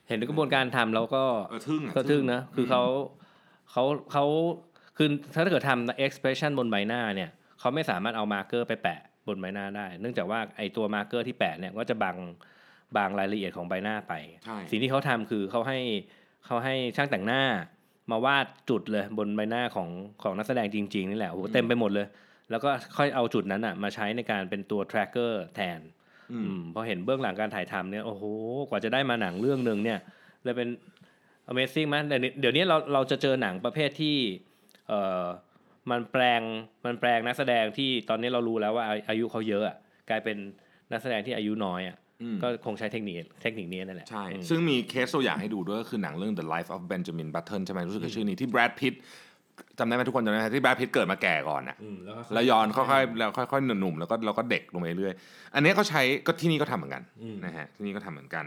เห็นกระบวนการทำแล้วก็เออทึ่งอะก็ทึ่งนะคือเขาเขาเขาคือถ้าเกิดทำ expression บนใบหน้าเนี่ยเขาไม่สามารถเอา marker ไปแปะบนใบหน้าได้ เนื่องจากว่าไอตัว marker ที่แปะเนี่ยก็จะบังบังรายละเอียดของใบหน้าไปใช่สิ่งที่เขาทำคือเขาให้เขาให้ช่างแต่งหน้า มาวาดจุดเลยบนใบหน้าของของนักแสดงจริง ๆ นี่แหละโอ้โหเต็มไปหมดเลย แล้วก็ค่อยเอาจุดนั้นอะมาใช้ในการเป็นตัว tracker แทนอือืมมพอเห็นเบื้องหลังการถ่ายทำเนี่ยโอ้โหกว่าจะได้มาหนังเรื่องหนึ่งเนี่ยเลยเป็น Amazing มากแต่เดี๋ยวนี้เราเราจะเจอหนังประเภทที่เอ่อมันแปลงมันแปลงนักแสดงที่ตอนนี้เรารู้แล้วว่าอาอายุเขาเยอะอะกลายเป็นนักแสดงที่อายุน้อยอะอืม ก็คงใช้เทคนิคเทคนิคนี้นั่นแหละ ใช่อืมซึ่งมีเคสตัวอย่างให้ดูด้วยก็คือหนังเรื่อง The Life of Benjamin Button ใช่ไหมรู้สึกจะชื่อนี้ที่แบรดพิตจำได้ไหมทุกคนจำได้ไหมที่แบรดพิตเกิดมาแก่ก่อนอะอืมแล้วก็แล้วย้อนค่อยๆแล้วค่อยๆหนุ่มๆแล้วก็แล้วก็เด็กลงไปเรื่อยอันนี้เขาใช้ก็ที่นี่ก็ทำเหมือนกันอืมนะฮะที่นี่ก็ทำเหมือนกัน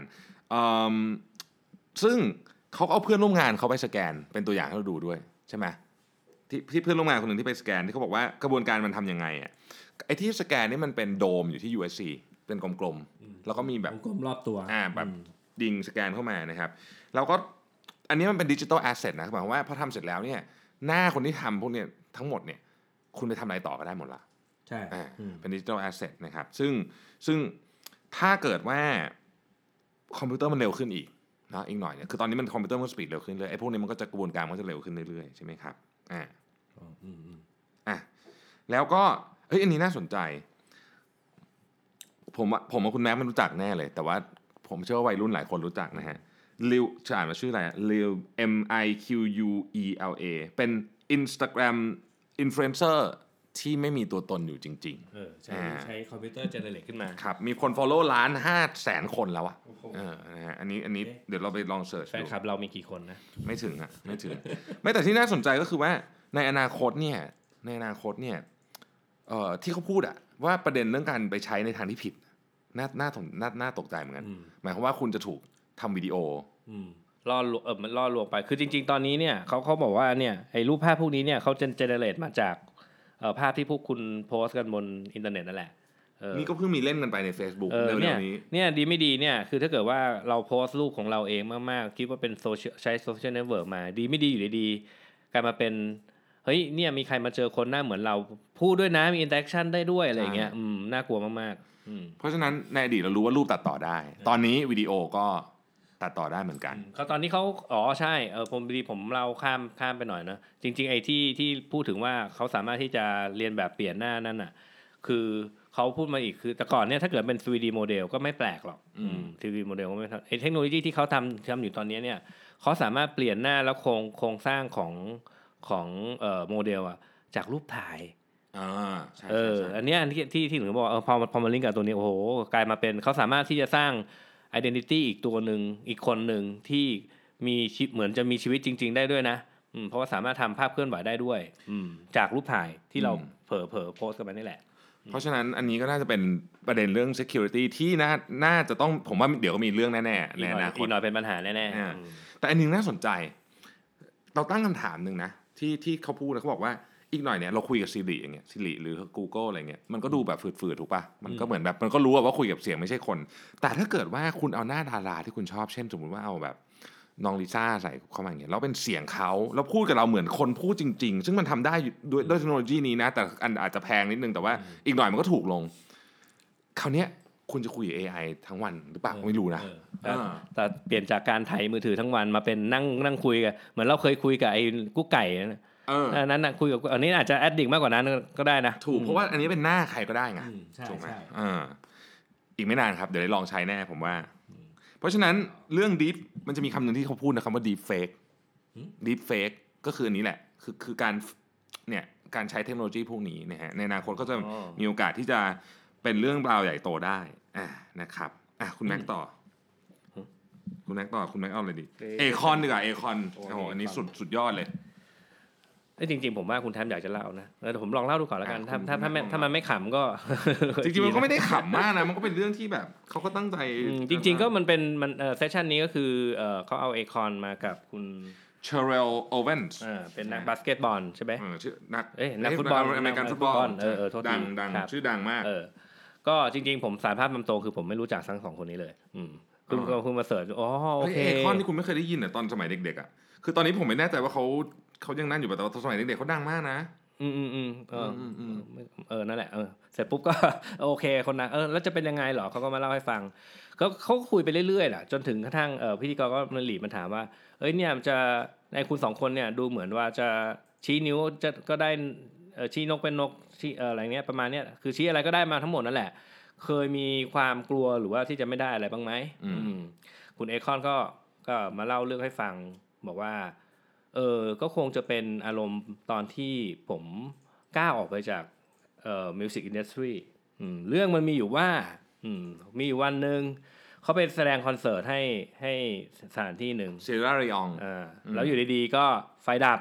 อืมซึ่งเขาก็เอาเพื่อนร่วมงานเขาไปสแกนเป็นตัวอย่างให้เราดูด้วยใช่ไหมที่ที่เพื่อนร่วมงานคนหนึ่งที่ไปสแกนที่เขาบอกว่ากระบวนการมันทำยังไงอะไอ้ที่สแกนนี่มันเป็นโดมอยู่ที่ USC เป็นกลมๆ แล้วก็มีแบบกลมรอบตัวอ่าแบบดิงสแกนเข้ามานะครับแล้วก็อันนี้มันเป็นดิจิ t a ลแอสเซทนะหมายความว่าพอทำเสร็จแล้วเนี่ยหน้าคนที่ทำพวกเนี้ยทั้งหมดเนี่ยคุณไปทำอะไรต่อก็ได้หมดละใช่อ่าเป็นดิจิ t a ลแอสเซทนะครับซึ่งซึ่งถ้าเกิดว่าคอมพิวเตอร์มันเร็วขึ้นอีกนะอีกหน่อยเนี่ยคือตอนนี้มันคอมพิวเตอร์มัน speed เร็วขึ้นเลยไอ้พวกนี้มันก็จะกระบวนการมันก็จะเร็วขึ้นเรื่อยๆใช่ไหมครับอ่าอะแล้วก็เฮ้ยอันนี้น่าสนใจ ผมว่าผมกับคุณแม็กไม่รู้จักแน่เลย แต่ว่าผมเชื่อว่าวัยรุ่นหลายคนรู้จักนะฮะลิวจะอ่านว่าชื่ออะไรลิว M I Q U E L A เป็น Instagram influencer ที่ไม่มีตัวตนอยู่จริงเออใช้อ่าใช้คอมพิวเตอร์เจเนเรตขึ้นมาๆครับ มีคน follow ล้านห้าแสนคนแล้วอะโอ้โหเออนะฮะอันนี้อันนี้เอ๊ะเดี๋ยวเราไปลองเสิร์ชแฟนดูคลับเรามีกี่คนนะ ไม่ถึงอะไม่ถึง ไม่แต่ที่น่าสนใจก็คือว่าในอนาคตเนี่ยในอนาคตเนี่ยเอ่อที่เขาพูดอะว่าประเด็นเรื่องการไปใช้ในทางที่ผิด น่าน่าสนน่าน่าตกใจเหมือนกันอืมหมายความว่าคุณจะถูกทำวิดีโออืมล่อลวงเออมันล่อลวงไป คือจริง ๆ ตอนนี้เนี่ยเขาเขาบอกว่าเนี่ยไอ้รูปภาพพวกนี้เนี่ยเขาเจเนเรตมาจากเอ่อภาพที่พวกคุณโพสต์กันบนอินเทอร์เน็ตนั่นแหละเออนี่ก็เพิ่งมีเล่นกันไปใน Facebook เออเร็เนี่ยวๆนี้เนี่ยดีไม่ดีเนี่ยคือถ้าเกิดว่าเราโพสต์รูปของเราเองมากๆ คิดว่าเป็นโซเชียลใช้ social network มาดีไม่ดีอยู่ดีๆกลายมาเป็น เฮ้ยเนี่ยมีใครมาเจอคนหน้าเหมือนเราพูดด้วยนะมี interaction ได้ด้วยอะไรอย่างเงี้ยอืมน่ากลัวมากๆอืม เพราะฉะนั้นในอดีตเรารู้ว่ารูปตัดต่อได้ ตอนนี้วิดีโอก็ตัดต่อได้เหมือนกันเขาตอนนี้เขาอ๋อใช่เออผมดีผมเราข้ามข้ามไปหน่อยนะจริง ๆ ไอ้ที่ที่พูดถึงว่าเขาสามารถที่จะเรียนแบบเปลี่ยนหน้านั่นน่ะ คือเขาพูดมาอีกคือแต่ก่อนเนี่ยถ้าเกิดเป็น 3D โมเดลก็ไม่แปลกหรอกอืมอืม 3D โมเดลก็ไม่ทำไอ้เทคโนโลยีที่เขาทำทำอยู่ตอนนี้เนี่ยเขาสามารถเปลี่ยนหน้าแล้วโครงโครงสร้างของของเอ่อโมเดลอะจากรูปถ่าย อ่าใช่เอใช่อใช่อันเนี้ยที่ที่ที่หนูบอกว่าเออพอพอมาลิงก์กับตัวนี้โอ้โหกลายมาเป็นเขาสามารถที่จะสร้าง identity อีกตัวหนึ่งอีกคนหนึ่งที่มีชีวิตเหมือนจะมีชีวิตจริง ๆ ได้ด้วยนะอืมเพราะว่าสามารถทำภาพเคลื่อนไหวได้ด้วย อืมจากรูปถ่ายที่เราเผลอเผลอโพสต์กันไปนี่แหละ เพราะฉะนั้นอันนี้ก็น่าจะเป็นประเด็นเรื่อง security ที่น่าน่าจะต้องผมว่าเดี๋ยวก็มีเรื่องแน่ๆอีในกหอน่อยนาคอีตกหน่อยเป็นปัญหาแน่ๆอ่าอืมแต่อันหนึงน่าสนใจ เราตั้งคำถามหนึ่งนะที่ที่เขาพูดนะเขาบอกว่า อีกหน่อยเนี่ยเราคุยกับ Siri อย่างเงี้ย Siri หรือ Google อะไรเงี้ยมันก็ดูแบบฝืดๆถูกปะมันก็เหมือนแบบมันก็รู้อะว่าคุยกับเสียงไม่ใช่คน แต่ถ้าเกิดว่าคุณเอาหน้าดาราที่คุณชอบเช่น สมมติว่าเอาแบบน้องลิซ่าใส่เข้ามาอย่างเงี้ยแล้วเป็นเสียงเขาแล้วพูดกับเราเหมือนคนพูดจริง ๆ ซึ่งมันทำได้ด้วยด้วยเทคโนโลยีนี้นะ แต่อันอาจจะแพงนิดนึงแต่ว่าอีกหน่อยมันก็ถูกลงคราวเนี้ยคุณจะคุยกับ AI ทั้งวันหรือเปล่าไม่รู้นะเออแต่อ่าแต่เปลี่ยนจากการไถมือถือทั้งวันมาเป็นนั่งนั่งคุยกับเหมือนเราเคยคุยกับไอ้กุ๊กไก่นะเอออันนั้นนะคุยกับอันนี้อาจจะแอดดิกมากกว่านั้นก็ได้นะ ถูกเพราะว่าอันนี้เป็นหน้าใครก็ได้ไงอืมใช่ถูกไหมใช่อ่าอีกไม่นานครับเดี๋ยวได้ลองใช้แน่ผมว่า เพราะฉะนั้นเรื่อง deep มันจะมีคำหนึ่งที่เขาพูดนะครับว่า deep fake deep fake ก็คืออันนี้แหละ คือคือการเนี่ยการใช้เทคโนโลยีพวกนี้นะฮะในอนาคตก็จะอ๋อมีโอกาสที่จะเป็นเรื่องราวใหญ่โตได้อ่านะครับอะคุณแม็กต่ออคุณแม็กต่อคุณแม็กเอาอะไรดีเอคอนดีกว่าเอคอนโอ้โหอันนี้สุดสุดยอดเลย เอ้ยจริงๆผมว่าคุณแทมอยากจะเล่านะเออแต่ผมลองเล่าดูก่อนแล้วกันอะถ้าคุณถ้าถ้าไม่ลองถ้ามันไม่ขำก็ จริงๆมันก็ไม่ได้ขำมากนะมันก็เป็นเรื่องที่แบบเขาก็ตั้งใจอืมจริง ๆ ก็มันเป็นมันเออ session นี้ก็คือเออเขาเอา Akon มากับคุณ Terrell Owens เออเป็นนักบาสเกตบอลใช่ไหมชื่อนักเอ้ยนักฟุตบอลอเมริกันนักฟุตบอลฟุตบอลเออเออโทษทีดังดังครับชื่อดังมากเออก็จริงๆ ผมสารภาพตามตรงคือผมไม่รู้จักทั้งสองคนนี้เลย อืมคุณอ่าคุณมา search อ๋อโอเฮ้ยเค Akon ที่คุณไม่เคยได้ยินอะตอนสมัยเด็กๆอะคือตอนนี้ผมไม่แน่ใจว่าเขา เขายังนั่นอยู่ป่ะแต่ว่าตอนสมัยเด็กๆเขาดังมากนะ อืมอืมอืมเอออมอืมเออนั่นแหละเออเสร็จปุ๊บก็โอเคคนนั้นเออแล้วจะเป็นยังไงเหรอเขาก็มาเล่าให้ฟังก็เขาก็คุยไปเรื่อยๆแหละจนถึงกระทั่งเออพิธีกรก็มันหลีมันถามว่า เอ้ยเนี่ยจะในคุณสองคนเนี่ยดูเหมือนว่าจะชี้นิ้วจะก็ได้เออชี้นกเป็นนกชี้เอออะไรเนี้ยประมาณเนี้ยคือชี้อะไรก็ได้มาทั้งหมดนั่นแหละ เคยมีความกลัวหรือว่าที่จะไม่ได้อะไรบ้างไหมอืมอืมคุณเอคอนก็ก็มาเล่าเรื่องให้ฟังบอกว่า เออก็คงจะเป็นอารมณ์ตอนที่ผมก้าวออกไปจากเอ่อ music industry เรื่องมันมีอยู่ว่าอืมมีอยู่วันหนึ่งเขาไปแสดงคอนเสิร์ตให้ให้สถานที่หนึ่งเซียร์ราลีโอนอ่าแล้วอยู่ดีๆก็ไฟดับ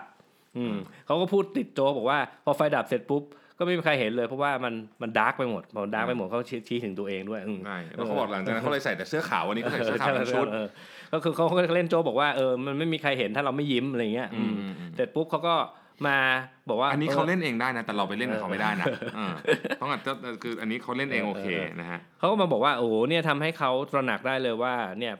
อืมเขาก็พูดติดโจกบอกว่า พอไฟดับเสร็จปุ๊บ ก็ไม่มีใครเห็นเลยเพราะว่ามันมัน dark ไปหมดพอ dark ไปหมดเขาชี้ชี้ถึงตัวเองด้วยอืมใช่แล้วเขาบอกหลังจากนั้นเขาเลยใส่แต่เสื้อขาววันนี้เขาใส่เสื้อขาวทั้งชุดเออก็คือเขาก็เล่นโจกบอกว่าเออมันไม่มีใครเห็นถ้าเราไม่ยิ้มอะไรเงี้ยอืมอืมอืมเสร็จปุ๊บเขาก็มาบอกว่าอันนี้เขาออเล่นเองได้นะแต่เราไปเล่นกับเขาไม่ได้นะเออต้องอาจจะคืออันนี้เขาเล่นเองโอเคนะฮะเขาก็มาบอกว่าโอ้โหเนี่ยทำให้เขาตระหนักได้เลยว่าเนี่ย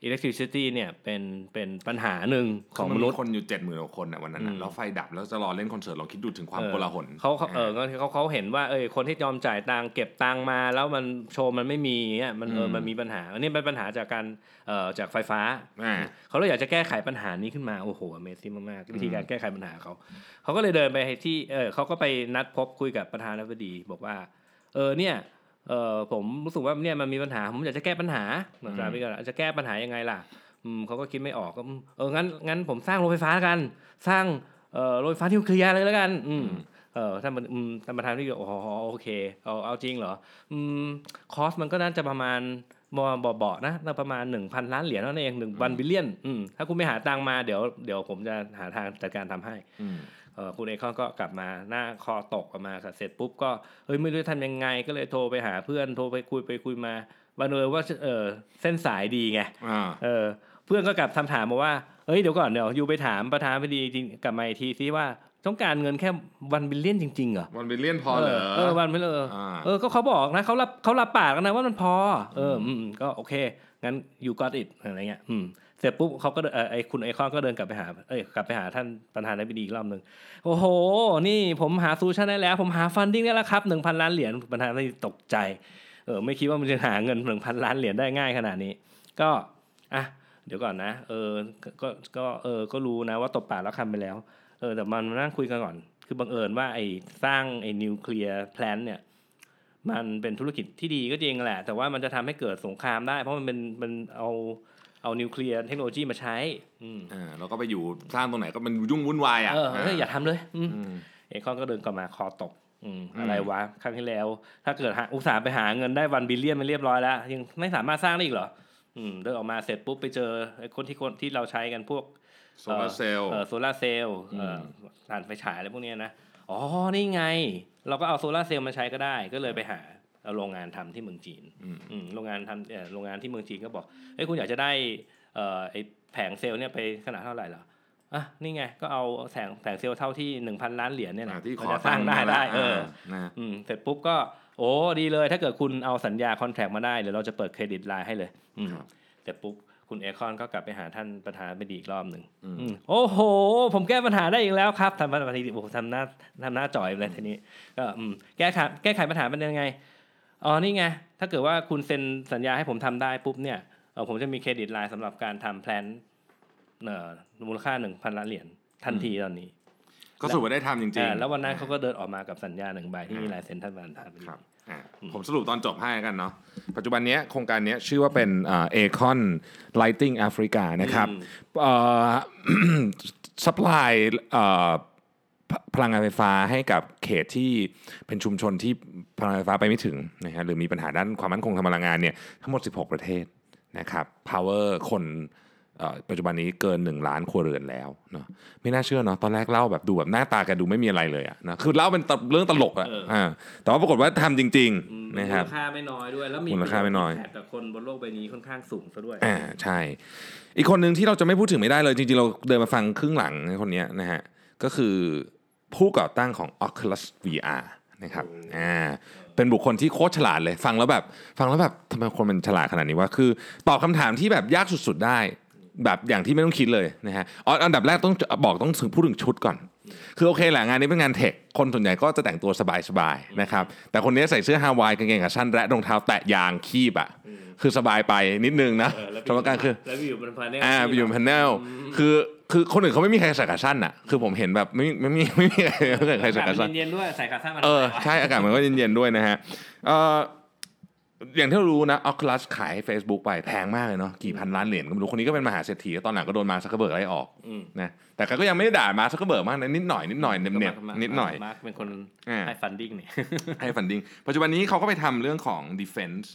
เอ่อ electricity เนี่ยเป็นเป็นปัญหาหนึ่งของมนุษย์คนอยู่เจ็ดหมื่นกว่าคนอะวันนั้นอืน่ะมแล้วไฟดับแล้วจะรอเล่นคอนเสิร์ตเราคิดดูถึงความโกลาหลเขาเขาเออเขาเขาเห็นว่าเออคนที่ยอมจ่ายตังค์เก็บตังค์มาแล้วมันโชว์มันไม่มีเนี่ยมันเออมันมีปัญหาอันนี้เป็นปัญหาจากการเอ่อจากไฟฟ้าอ่าเขาเลยอยากจะแก้ไขปัญหานี้ขึ้นมาโอ้โห Amazing มากๆวิธีการแก้ไขปัญหาเขาเขาก็เลยเดินไปที่เออเขาก็ไปนัดพบคุยกับประธานาธิบดีบอกว่าเออเนี่ย เออผมรู้สึกว่าเนี่ยมันมีปัญหา ผมอยากจะแก้ปัญหาประธานาธิบดีก็จะแก้ปัญหายังไงล่ะอืมเขาก็คิดไม่ออกก็อืมเอองั้นงั้นผมสร้างโรงไฟฟ้าแล้วกัน สร้างเอ่อโรงไฟฟ้านิวเคลียร์เลยแล้วกัน อืมเออท่านประอืมท่านประธานาธิบดีโอ้โหโอเคเอาเอาจริงเหรออืม cost มันก็น่าจะประมาณมเบาๆนะน่าประมาณหนึ่งพันล้านเหรียญนั่นเองหนึ่ง one billion อืมถ้าคุณไม่หาตังค์มาเดี๋ยวเดี๋ยวผมจะหาทางจัดการทำให้ อืมเออคุณ Akon ก็กลับมาหน้าคอตกออกมาเสร็จปุ๊บก็เฮ้ยไม่รู้จะทำยังไงก็เลยโทรไปหาเพื่อนโทรไปคุยไปคุยมาบันเออว่าเออเส้นสายดีไงอ่าเออเพื่อนก็กลับทำถามมาว่าเฮ้ยเดี๋ยวก่อนเดี๋ยว you ไปถามประธานพอดีจริงกลับมาอีกทีซิว่าต้องการเงินแค่ one billion จริงๆเหรอ one billion พอเหรอเออวันไม่เลยอ่าเออก็เขาบอกนะเขารับเขารับปากกันนะว่ามันพอ เอออืมก็โอเคงั้น you got it อะไรเงี้ยอืม เสร็จปุ๊บเขาก็เออไอคุณ Akon ก็เดินกลับไปหาเอ้ยกลับไปหาท่านประธานาธิบดีอีกรอบหนึ่งโอ้โห นี่ผมหาซูชันได้แล้ว ผมหา funding ได้แล้วครับหนึ่งพันล้านเหรียญประธานาธิบดีตกใจเออไม่คิดว่ามันจะหาเงินหนึ่งพันล้านเหรียญได้ง่ายขนาดนี้ ก็อะเดี๋ยวก่อนนะเออก็ก็เออก็รู้นะว่าตกปากรับคำไปแล้วเออแต่มันมานั่งคุยกันก่อน คือบังเอิญว่าไอ้สร้างไอ้ nuclear plant เนี่ยมันเป็นธุรกิจที่ดีก็จริงแหละ แต่ว่ามันจะทำให้เกิดสงครามได้ เพราะมันเป็นมันเอา เอา nuclear technology มาใช้อืมอ่าแล้วก็ไปอยู่สร้างตรงไหนก็มันยุ่งวุ่นวายอะเออเอออย่าทำเลยอืมอืม Akon ก็เดินกลับมาคอตกอืมอืมอะไรวะ ครั้งที่แล้ว ถ้าเกิดหาอุตสาห์ไปหาเงินได้ one billion มาเรียบร้อยแล้ว ยังไม่สามารถสร้างได้อีกเหรออืมเดินออกมาเสร็จปุ๊บไปเจอไอ้คนที่คนที่เราใช้กันพวกโซลาร์เซลล์เออโซลาร์เซลล์เออมถ่านไฟฉายอะไรพวกเนี้ยนะอ๋อนี่ไง เราก็เอาโซลาร์เซลล์มาใช้ก็ได้ก็เลยไปหาเอา โรงงานทำที่เมืองจีนอืมอืมโรงงานทำเอ่อโรงงานที่เมืองจีนก็บอกเอ้ยคุณอยากจะได้เอ่อไอแผงเซลล์เนี่ยไปขนาดเท่าไหร่เหรออะนี่ไงก็เอาแผงแผงเซลล์เท่าที่หนึ่งพันล้านเหรียญเนี่ยอ่านะที่ขมันอจะสร้างได้ตั้ได้มาเออนะอืมเสร็จปุ๊บก็โอ้ดีเลย ถ้าเกิดคุณเอาสัญญาคอนแท c t มาได้เดี๋ยวเราจะเปิด credit line ให้เลยอืมครับเสร็จปุ๊บคุณ Akon ก็กลับไปหาท่านประธานาธิบดีอีกรอบหนึ่งอืมอืมโอ้โห ผมแก้ปัญหาได้อีกแล้วครับทำปัญหาทีโอ้โหทำหน้าทำหน้าจ๋อยเลยทีนี้ก็อืมแก้ไขแก้ไขปัญหาเป็นยังไง อ๋อนี่ไง ถ้าเกิดว่าคุณเซ็นสัญญาให้ผมทำได้ปุ๊บเนี่ยเออผมจะมี credit line สำหรับการทำ plant เอ่อมูลค่าหนึ่งพันล้านเหรียญทันทีตอนนี้ ก็สรุปว่าได้ทำจริงอ่าๆแล้ววันนั้นเขาก็เดินออกมากับสัญญาหนึ่งใบที่มีลายเซ็นท่านประธานครับอะผมสรุปตอนจบให้กันเนาะปัจจุบันเนี้ยโครงการเนี้ยชื่อว่าเป็นเอคอน Lighting Africa นะครับเอ่อ supply เอ่อพ พลังงานไฟฟ้าให้กับเขตที่เป็นชุมชนที่พลังงานไฟฟ้าไปไม่ถึงนะฮะหรือมีปัญหาด้านความมั่นคงทางพลังงานเนี่ยทั้งหมด 16 ประเทศนะครับ power คนเอ่อปัจจุบันนี้เกิน 1 ล้านครัวเรือนแล้วเนาะไม่น่าเชื่อเนาะตอนแรกเล่าแบบดูแบบหน้าตาแกดูไม่มีอะไรเลยอะนะคือเล่าเป็นตเรื่องตลกอะอ่าแต่ว่าปรากฏว่าทำจริงๆนะครับมูลค่าไม่น้อยด้วยแล้วมีมูลค่าไม่น้อยแกับคนบนโลกใบนี้ค่อนข้างสูงซะด้วยอ่าใช่ อีกคนหนึ่งที่เราจะไม่พูดถึงไม่ได้เลยจริงๆเราเดินมาฟังครึ่งหลังคนเนี้ยนะฮะก็คือ ผู้ก่อตั้งของ Oculus VR นะครับอ่าเป็นบุคคลที่โคตรฉลาดเลย ฟังแล้วแบบ ฟังแล้วแบบทำไมคนมันฉลาดขนาดนี้วะคือตอบคำถามที่แบบยากสุดๆได้ แบบอย่างที่ไม่ต้องคิดเลยนะฮะอ๋ออันดับแรกต้องบอกต้องถึงพูดถึงชุดก่อน คือโอเคแหละงานนี้เป็นงานเทค คนส่วนใหญ่ก็จะแต่งตัวสบายๆนะครับแต่คนนี้ใส่เสื้อฮาวายกางเกงขาสั้นและรองเท้าแตะยางคีบอะคือสบายไปนิดนึงนะเออแล้วสำหรับการคือแล้วไปอยู่บนพาเนลอ่าไปอยู่พันเนลคือ คือคนอื่นเขาไม่มีใครใส่ขาสั้นอะ คือผมเห็นแบบไม่ไม่มีไม่มีใครไม่มีใครใส่ขาสั้นเย็นๆด้วยใส่ขาสั้นมาเออทำไมวะใช่อากาศมันก็เย็นๆด้วยนะฮะเอออย่างที่เรารู้นะ Oculus ขายให้ Facebook ไปแพงมากเลยเนาะกี่พันล้านเหรียญก็ไม่รู้คนนี้ก็เป็นมหาเศรษฐีตอนหลังก็โดนมาร์คซักเคอร์เบิร์กไล่ออกอืมนะแต่เขาก็ยังไม่ได้ด่ามาร์คซักเคอร์เบิร์กมากนะนิดหน่อยนิดหน่อยเน็บก็มาๆนิดหน่อยมาร์คเป็นคนอ่าให้ funding เนี่ยให้ funding ปัจจุบันนี้เขาก็ไปทำเรื่องของ defense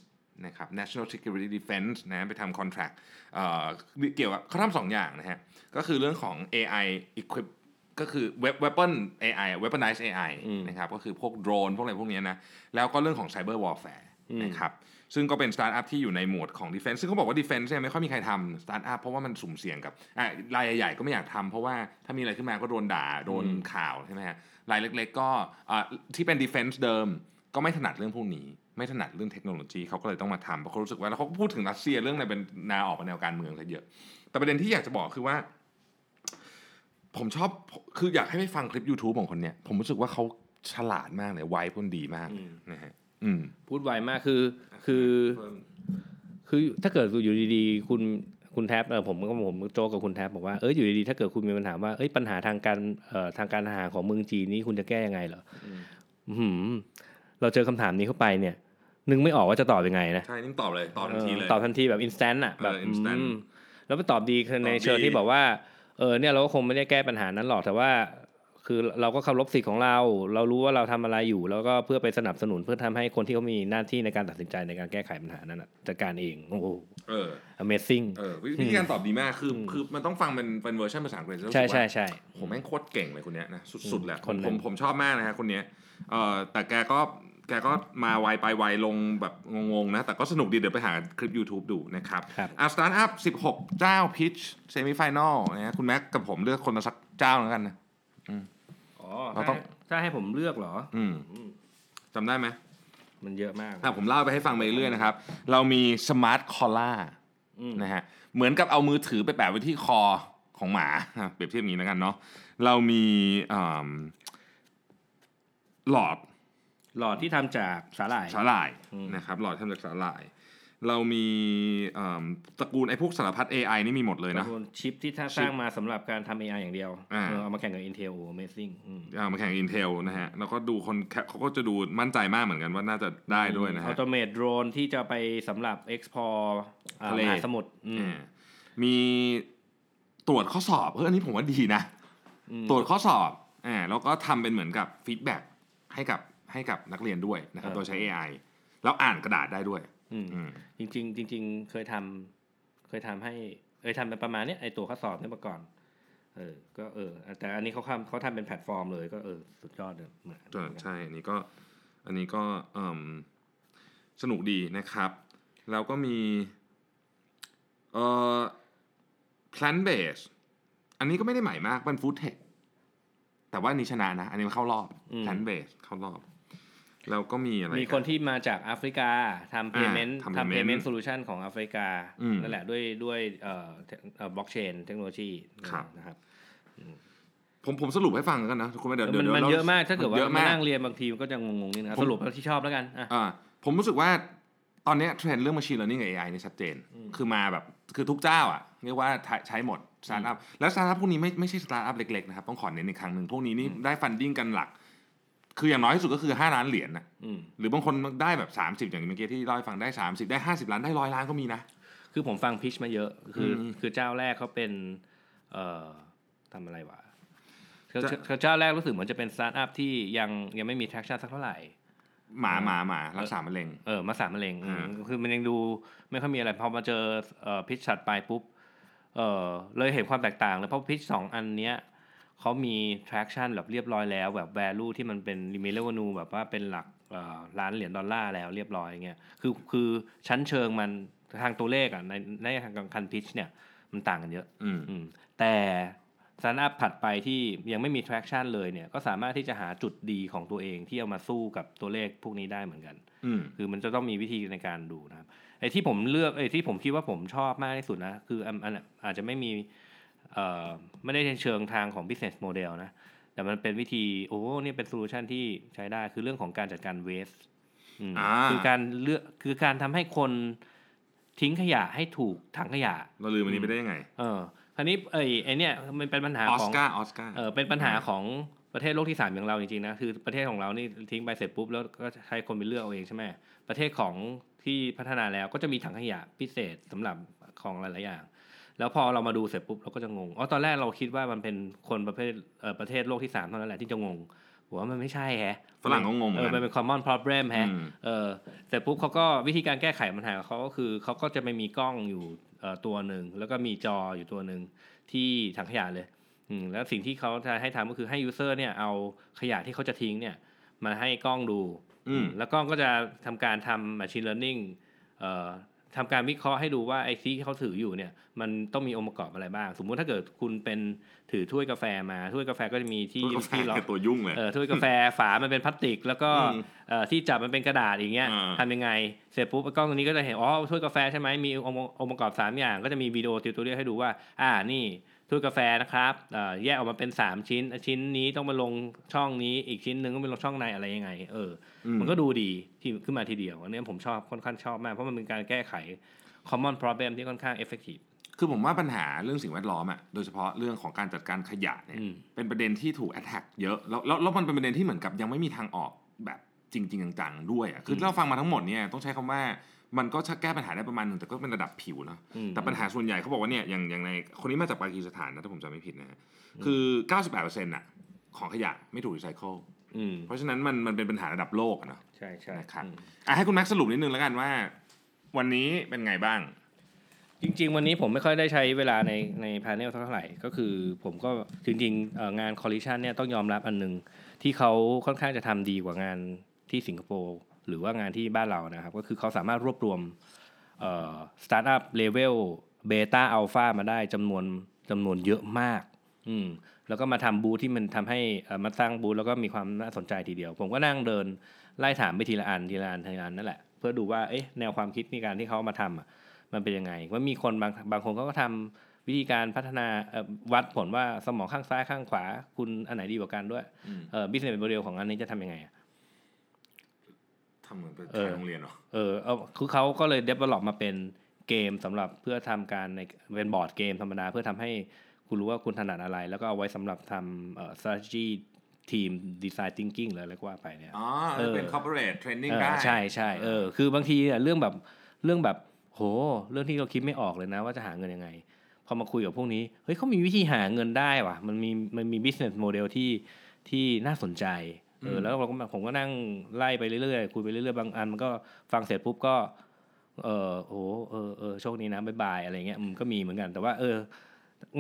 นะครับ national security defense นะไปทำ contract เอ่อเกี่ยวกับเขาทำสองอย่างนะฮะก็คือเรื่องของ AI equip ก็คือ web weapon AI อะ weaponize AI อืมนะครับก็คือพวกโดรนพวกอะไรพวกเนี้ยนะแล้วก็เรื่องของ cyber warfare อืมนะครับซึ่งก็เป็นสตาร์ทอัพที่อยู่ในหมวดของ defense ซึ่งเขาบอกว่า defense เนี่ยไม่ค่อยมีใครทำสตาร์ทอัพเพราะว่ามันสุ่มเสี่ยงกับอะรายใหญ่ๆก็ไม่อยากทำเพราะว่าถ้ามีอะไรขึ้นมาก็โดนด่าโดนข่าวใช่ไหมฮะรายเล็กๆก็อะที่เป็น defense เดิมก็ไม่ถนัดเรื่องพวกนี้ ไม่ถนัดเรื่องเทคโนโลยีเขาก็เลยต้องมาทำเพราะเขารู้สึกว่าแล้วเขาก็พูดถึงรัสเซียเรื่องอะไรเป็นแนวออกมาแนวการเมืองซะเยอะ แต่ประเด็นที่อยากจะบอกคือว่า ผมชอบคืออยากให้ไปฟังคลิป YouTube ของคนเนี้ยผมรู้สึกว่าเขาฉลาดมากเลยไวพนดีมากอืมนะฮะอืมพูดไวมากคือคือ คือถ้าเกิดอยู่ดีๆ คุณคุณแท็บเออผมก็ผมโจกกับคุณแท็บบอกว่าเอออยู่ดีๆถ้าเกิดคุณมีปัญหาว่าเอ้ยปัญหาทางการเอ่อทางการทหารของเมืองจีนนี้คุณจะแก้ยังไงเหรอออื้อหือ เราเจอคำถามนี้เข้าไปเนี่ย นึกไม่ออกว่าจะตอบยังไงนะใช่นี่ตอบเลยตอบทันทีเลยตอบทันทีแบบ instant อะแบบเออ instant อืมแล้วไปตอบดีคือในตอบดีเชิงที่บอกว่าเออเนี่ยเราก็คงไม่ได้แก้ปัญหานั้นหรอกแต่ว่า คือเราก็เคารพสิทธิ์ของเรา เรารู้ว่าเราทำอะไรอยู่ แล้วก็เพื่อไปสนับสนุนเพื่อทำให้คนที่เขามีหน้าที่ในการตัดสินใจในการแก้ไขปัญหานั้นน่ะจัดการเองโอ้โหเออ amazing เออวิวิธีการตอบดีมาก็คือคือมันต้องฟังเป็นเป็นเวอร์ชันภาษาอังกฤษแล้วรู้ใช่สึกว่าใช่ใช่ผมแม่งโคตรเก่งเลยคนเนี้ยนะสุดๆแหละคนหนึ่ผมผมชอบมากนะฮะคนเนี้ยเอ่อแต่แกก็ แกก็มาไวไปไวลงแบบงงๆนะ แต่ก็สนุกดีเดี๋ยวไปหาคลิป YouTube ดูนะครับครับอะสตาร์ทอัพ 16 เจ้า pitch semi-final นะฮะคุณแม็กกับผมเลือกคนละสักเจ้าแล้วกันนะอ๋อเราต้องถ้าให้ผมเลือกเหรอ อืมจำได้ไหมมันเยอะมากอะผมเล่าไปให้ฟังไปเรื่อยๆนะครับ เรามี smart collar อืมนะฮะเหมือนกับเอามือถือไปแปะไว้ที่คอของหมาอะเปรียบเทียบอย่างนี้แล้วกันเนาะเรามีอ่าหลอด หลอดที่ทำจากสาหร่ายสาหร่ายอืมนะครับหลอดทำจากสาหร่าย เรามีอ่าตระกูลไอ้พวกสารพัด AI นี่มีหมดเลยนะจำนวนชิปที่ถ้าชิปสร้างมาสำหรับการทำ AI อย่างเดียวอ่าเออเอามาแข่งกับ Intel โอ้ amazing อืมเอามาแข่ง Intel นะฮะ แล้วก็ดูคนแคเขาก็จะดูมั่นใจมากเหมือนกันว่าน่าจะได้ด้วยนะออฮะโตเมตโดรนที่จะไปสำหรับ export อ่าทะเลมหาสมุทรอืมอ่ามีตรวจข้อสอบเอออันนี้ผมว่าดีนะอืมตรวจข้อสอบอ่าแล้วก็ทำเป็นเหมือนกับ feedback ให้กับ ให้กับนักเรียนด้วยนะครับเออโดยใช้ AI แล้วอ่านกระดาษได้ด้วย อืมอืม จริงๆจริง ๆ เคยทำเคยทำให้เคยทำเป็นประมาณเนี้ยไอตัวข้อสอบเนี่ยมาก่อน เออ ก็เออ แต่อันนี้เขาทำเขาทำเป็นแพลตฟอร์มเลยก็เออสุดยอดเลยเหมือนก็ใช่อันนี้ก็อันนี้ก็เอิ่มสนุกดีนะครับ แล้วก็มีเอ่อ plant based อันนี้ก็ไม่ได้ใหม่มากเป็น food tech แต่ว่าอันนี้ชนะนะ อันนี้มันเข้ารอบ plant based เข้ารอบ แล้วก็มีอะไร มีคนที่มาจากแอฟริกาทำ payment ทำทำ payment payment solution ของแอฟริกาอืมนั่นแหละด้วยด้วยเอ่อเอ่อบล็อกเชนเทคโนโลยีครับนะครับผมผมสรุปให้ฟังแล้วกันนะคุณไม่เดี๋ยวมันเดี๋ยวมันราเยอะมากถ้าเกิดว่าเยอะมามากนั่งเรียนบางทีมันก็จะงงๆนิดนะผมสรุปแล้วที่ชอบแล้วกันอะอ่าผมรู้สึกว่าตอนเนี้ยเทรนด์เรื่อง machine learning กับ AI เนี่ยชัดเจน คือมาแบบคือทุกเจ้าอะเรียกว่าใช้ใช้หมดสตาร์ทอัพแล้วสตาร์ทอัพพวกนี้ไม่ไม่ใช่สตาร์ทอัพเล็กๆนะครับต้องขอเน้นอีกครั้งหนึ่งพวกนี้นี่ได้ funding กันหลัก คืออย่างน้อยที่สุดก็คือ 5 ล้านเหรียญนะอืมหรือบางคนได้แบบ 30 อย่างเมื่อกี้ที่เล่าให้ฟังได้ 30 ได้ 50 ล้านได้ร้อยล้านก็มีนะ คือผมฟัง pitch มาเยอะ คืออืมคือเจ้าแรกเขาเป็น เอ่อทำอะไรวะคือจะคือเจ้าแรกรู้สึกเหมือนจะเป็นสตาร์ทอัพที่ยังยังไม่มี traction สักเท่าไหร่หมาหมาหมารักษามะเร็งเออมาสามมะเร็งอืมอ่าคือมันยังดูไม่ค่อยมีอะไรพอมาเจอเอ่อ pitch ถัดไปปุ๊บเออเลยเห็นความแตกต่างเลยเพราะ pitch สองอันเนี้ย เขามี traction แบบเรียบร้อยแล้ว แบบ value ที่มันเป็น limit revenue แบบว่าเป็นหลักเอ่อล้านเหรียญดอลลาร์แล้วเรียบร้อยอย่างเงี้ยคือคือชั้นเชิงมันทางตัวเลขอะในในทางการ pitch เนี่ยมันต่างกันเยอะอืมอืมแต่สตาร์ทอัพถัดไปที่ยังไม่มี traction เลยเนี่ยก็สามารถที่จะหาจุดดีของตัวเองที่เอามาสู้กับตัวเลขพวกนี้ได้เหมือนกันอืมคือมันจะต้องมีวิธีในการดูนะครับไอ้ที่ผมเลือกไอ้ที่ผมคิดว่าผมชอบมากที่สุดนะคืออันอันอาจจะไม่มีเอ่อ ไม่ได้ในเชิงทางของ business model นะ แต่มันเป็นวิธีโอ้นี่เป็น solution ที่ใช้ได้คือเรื่องของการจัดการ waste อืมอ่าคือการเลือกคือการทำให้คนทิ้งขยะให้ถูกถังขยะ เราลืมอันนี้ไปได้ยังไง เออคราวนี้ไอ้ไอ้เนี่ยมันเป็นปัญหาออขสองการ์ออสการ์เออเป็นปัญหาของประเทศโลกที่สามอย่างเราจริงๆนะคือประเทศของเรานี่ทิ้งไปเสร็จปุ๊บแล้วก็ใช้คนไปเลือกเอาเองใช่ไหมประเทศของที่พัฒนาแล้วก็จะมีถังขยะพิเศษสำหรับของหลายๆอย่าง แล้วพอเรามาดูเสร็จปุ๊บเราก็จะงงอ๋อตอนแรกเราคิดว่ามันเป็นคนประเภทเอ่อประเทศโลกที่สามเท่านั้นแหละที่จะงงผมว่ามันไม่ใช่แฮะฝรั่งก็งงเหมืเออนอกัมันนเป็น common problem แฮะอืมเออเสร็จปุ๊บเขาก็วิธีการแก้ไขปัญหาของเขาก็คือเขาก็จะไม่มีกล้องอยู่เอ่อตัวหนึ่งแล้วก็มีจออยู่ตัวหนึ่งที่ถังขยะเลยอืมแล้วสิ่งที่เขาจะให้ทำก็คือให้ user เนี่ยเอาขยะที่เขาจะทิ้งเนี่ยมาให้กล้องดูอืมแล้วกล้องก็จะทำการทำ machine learning เอ่อ ทำการวิเคราะห์ให้ดูว่าไอ้ที่เขาถืออยู่เนี่ย มันต้องมีองค์ประกอบอะไรบ้าง สมมุติถ้าเกิดคุณเป็นถือถ้วยกาแฟมาถ้วยกาแฟก็จะมีที่ที่กาแฟที่ล็อกคือตัวยุ่งเลยเออถ้วยกาแฟฝามันเป็นพลาสติก แล้วก็อืมเอ่อที่จับมันเป็นกระดาษอย่างเงี้ยอ่าทำยังไง เสร็จปุ๊บกล้องตัวนี้ก็จะเห็นอ๋อถ้วยกาแฟใช่ไหมมีองค์องค์ประกอบสามอย่าง ก็จะมีวิดีโอติวตัวเรียให้ดูว่า อ่านี่ ถ้วยกาแฟนะครับเอ่อแยกออกมาเป็น 3 ชิ้น ชิ้นนี้ต้องมาลงช่องนี้ อีกชิ้นหนึ่งก็เป็นลงช่องในอะไรยังไง เอออมมันก็ดูดีที่ขึ้นมาทีเดียว อันนี้ผมชอบค่อนข้างชอบมาก เพราะมันเป็นการแก้ไข common problem ที่ค่อนข้าง effective คือผมว่าปัญหาเรื่องสิ่งแวดล้อมอะ โดยเฉพาะเรื่องของการจัดการขยะเนี่ยอืมเป็นประเด็นที่ถูกแอ t แทกเยอะแล้วแล้วแล้วมันเป็นประเด็นที่เหมือนกับยังไม่มีทางออกแบบจริง ๆ จังๆด้วยอะ คือเราฟังมาทั้งหมดเนี่ยต้องใช้คำว่า มันก็แก้ปัญหาได้ประมาณหนึ่งแต่ก็เป็นระดับผิวเนาะอืมแต่ปัญหาส่วนใหญ่เขาบอกว่าเนี่ยอย่างอย่างในคนนี้มาจากปากีสถานนะถ้าผมจำไม่ผิดนะฮะคือ 98%น่ะของขยะไม่ถูกรีไซเคิลอืมเพราะฉะนั้นมันมันเป็นปัญหาระดับโลกอะเนาะใช่ใช่นะครับอืมอะให้คุณแม็กซ์สรุปนิดนึงแล้วกันว่า วันนี้เป็นไงบ้าง จริง ๆ วันนี้ผมไม่ค่อยได้ใช้เวลาในใน panel เท่าไหร่ ก็คือผมก็จริงๆเอ่องาน Collision เนี่ยต้องยอมรับอันหนึง ที่เขาค่อนข้างจะทำดีกว่างานที่สิงคโปร์ หรือว่างานที่บ้านเรานะครับ ก็คือเขาสามารถรวบรวมสตาร์ทอัพ level beta alpha มาได้จำนวนจำนวนเยอะมาก อืมแล้วก็มาทำบูธที่มันทำให้เอ่อมาสร้างบูธแล้วก็มีความน่าสนใจทีเดียว ผมก็นั่งเดินไล่ถามไปทีละอันทีละอันทีละอันนั่นแหละ เพื่อดูว่าเอ๊ะแนวความคิดในการที่เขามาทำอะมันเป็นยังไงว่ามีคนบางบางคนเขาก็ทำวิธีการพัฒนาเอ่อวัดผลว่าสมองข้างซ้ายข้างขวา คุณอันไหนดีกว่ากันด้วยอืมเออ business model ของอันนี้จะทำยังไงอะทำ เหมือนเป็นเออโรงเรียนเหรอเออเอาคือเขาก็เลย develop มาเป็นเกมสำหรับเพื่อทำการในเป็นบอร์ดเกมธรรมดาเพื่อทำให้คุณรู้ว่าคุณถนัดอะไร แล้วก็เอาไว้สำหรับทำเอ่อ strategy team design thinking เลยอะไรก็ว่าไปเนี่ยอ๋อเออเป็น corporate training เออได้ใช่ใช่เออคือบางทีอะเรื่องแบบเรื่องแบบโห เรื่องที่เราคิดไม่ออกเลยนะว่าจะหาเงินยังไง พอมาคุยกับพวกนี้ เฮ้ยเขามีวิธีหาเงินได้ว่ะ มันมีมันมี business model ที่ที่น่าสนใจ เอออืมแล้วเราก็ผมก็นั่งไล่ไปเรื่อยๆคุยไปเรื่อยๆบางอันมันก็ฟังเสร็จปุ๊บก็ เออโอ้เออเออโชคดีนะ bye bye อะไรเงี้ยมันก็มีเหมือนกัน แต่ว่า เออ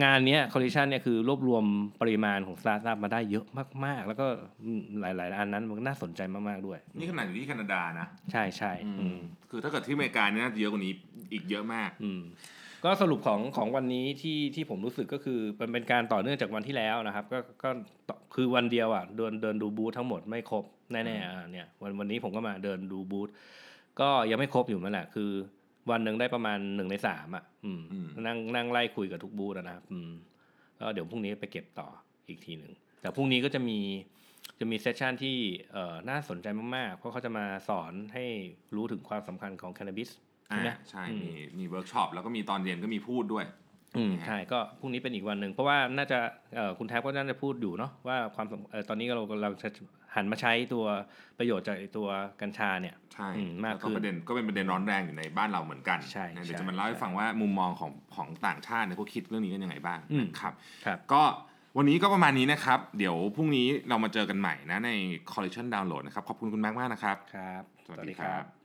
งานเนี้ย Collision เนี่ยคือรวบรวมปริมาณของสตาร์ทอัพมาได้เยอะมากๆ แล้วก็อืมหลาย ๆ อันนั้นมันก็น่าสนใจมากๆด้วย นี่ขนาดอยู่ที่แคนาดานะ ใช่ใช่อืมคือถ้าเกิดที่อเมริกาเนี่ยน่าจะเยอะกว่านี้อีกเยอะมาก อืม ก็สรุปของของวันนี้ที่ที่ผมรู้สึกก็คือมันเป็นการต่อเนื่องจากวันที่แล้วนะครับ ก็ก็ต่อคือวันเดียวอะเดินเดินดูบูธทั้งหมดไม่ครบแน่ๆอะเนี่ยวันวันนี้ผมก็มาเดินดูบูธก็ยังไม่ครบอยู่นั่นแหละคือ วันหนึ่งได้ประมาณหนึ่งในสามอะอืมอืมนั่งนั่งไล่คุยกับทุกบูธอะนะครับอืมก็เดี๋ยวพรุ่งนี้ไปเก็บต่ออีกทีหนึ่งแต่พรุ่งนี้ก็จะมีจะมี session ที่เอ่อน่าสนใจมากๆ เพราะเขาจะมาสอนให้รู้ถึงความสำคัญของแค n น a บิสอ่า ใช่ไหมใช่อืมมีมีเวิร์กช็อปแล้วก็มีตอนเย็นก็มีพูดด้วย อืมนะฮะใช่ก็พรุ่งนี้เป็นอีกวันหนึ่งเพราะว่าน่าจะเอ่อคุณแท็บก็น่าจะพูดอยู่เนาะว่าความสำเอ่อตอนนี้เรากำลังจะหันมาใช้ตัวประโยชน์จากไอ้ตัวกัญชาเนี่ยใช่อืมมากแล้วก็ขึ้นประเด็นก็เป็นประเด็นร้อนแรงอยู่ในบ้านเราเหมือนกันใช่นะเดี๋ยวใช่จะมาเล่าให้ใช่ฟังว่ามุมมองของของต่างชาติเนี่ยเขาคิดเรื่องนี้กันยังไงบ้างอืมนะครับครับ ก็วันนี้ก็ประมาณนี้นะครับ เดี๋ยวพรุ่งนี้เรามาเจอกันใหม่นะใน Collection Download นะครับ ขอบคุณคุณแม็กมากนะครับ ครับ สวัสดีครับ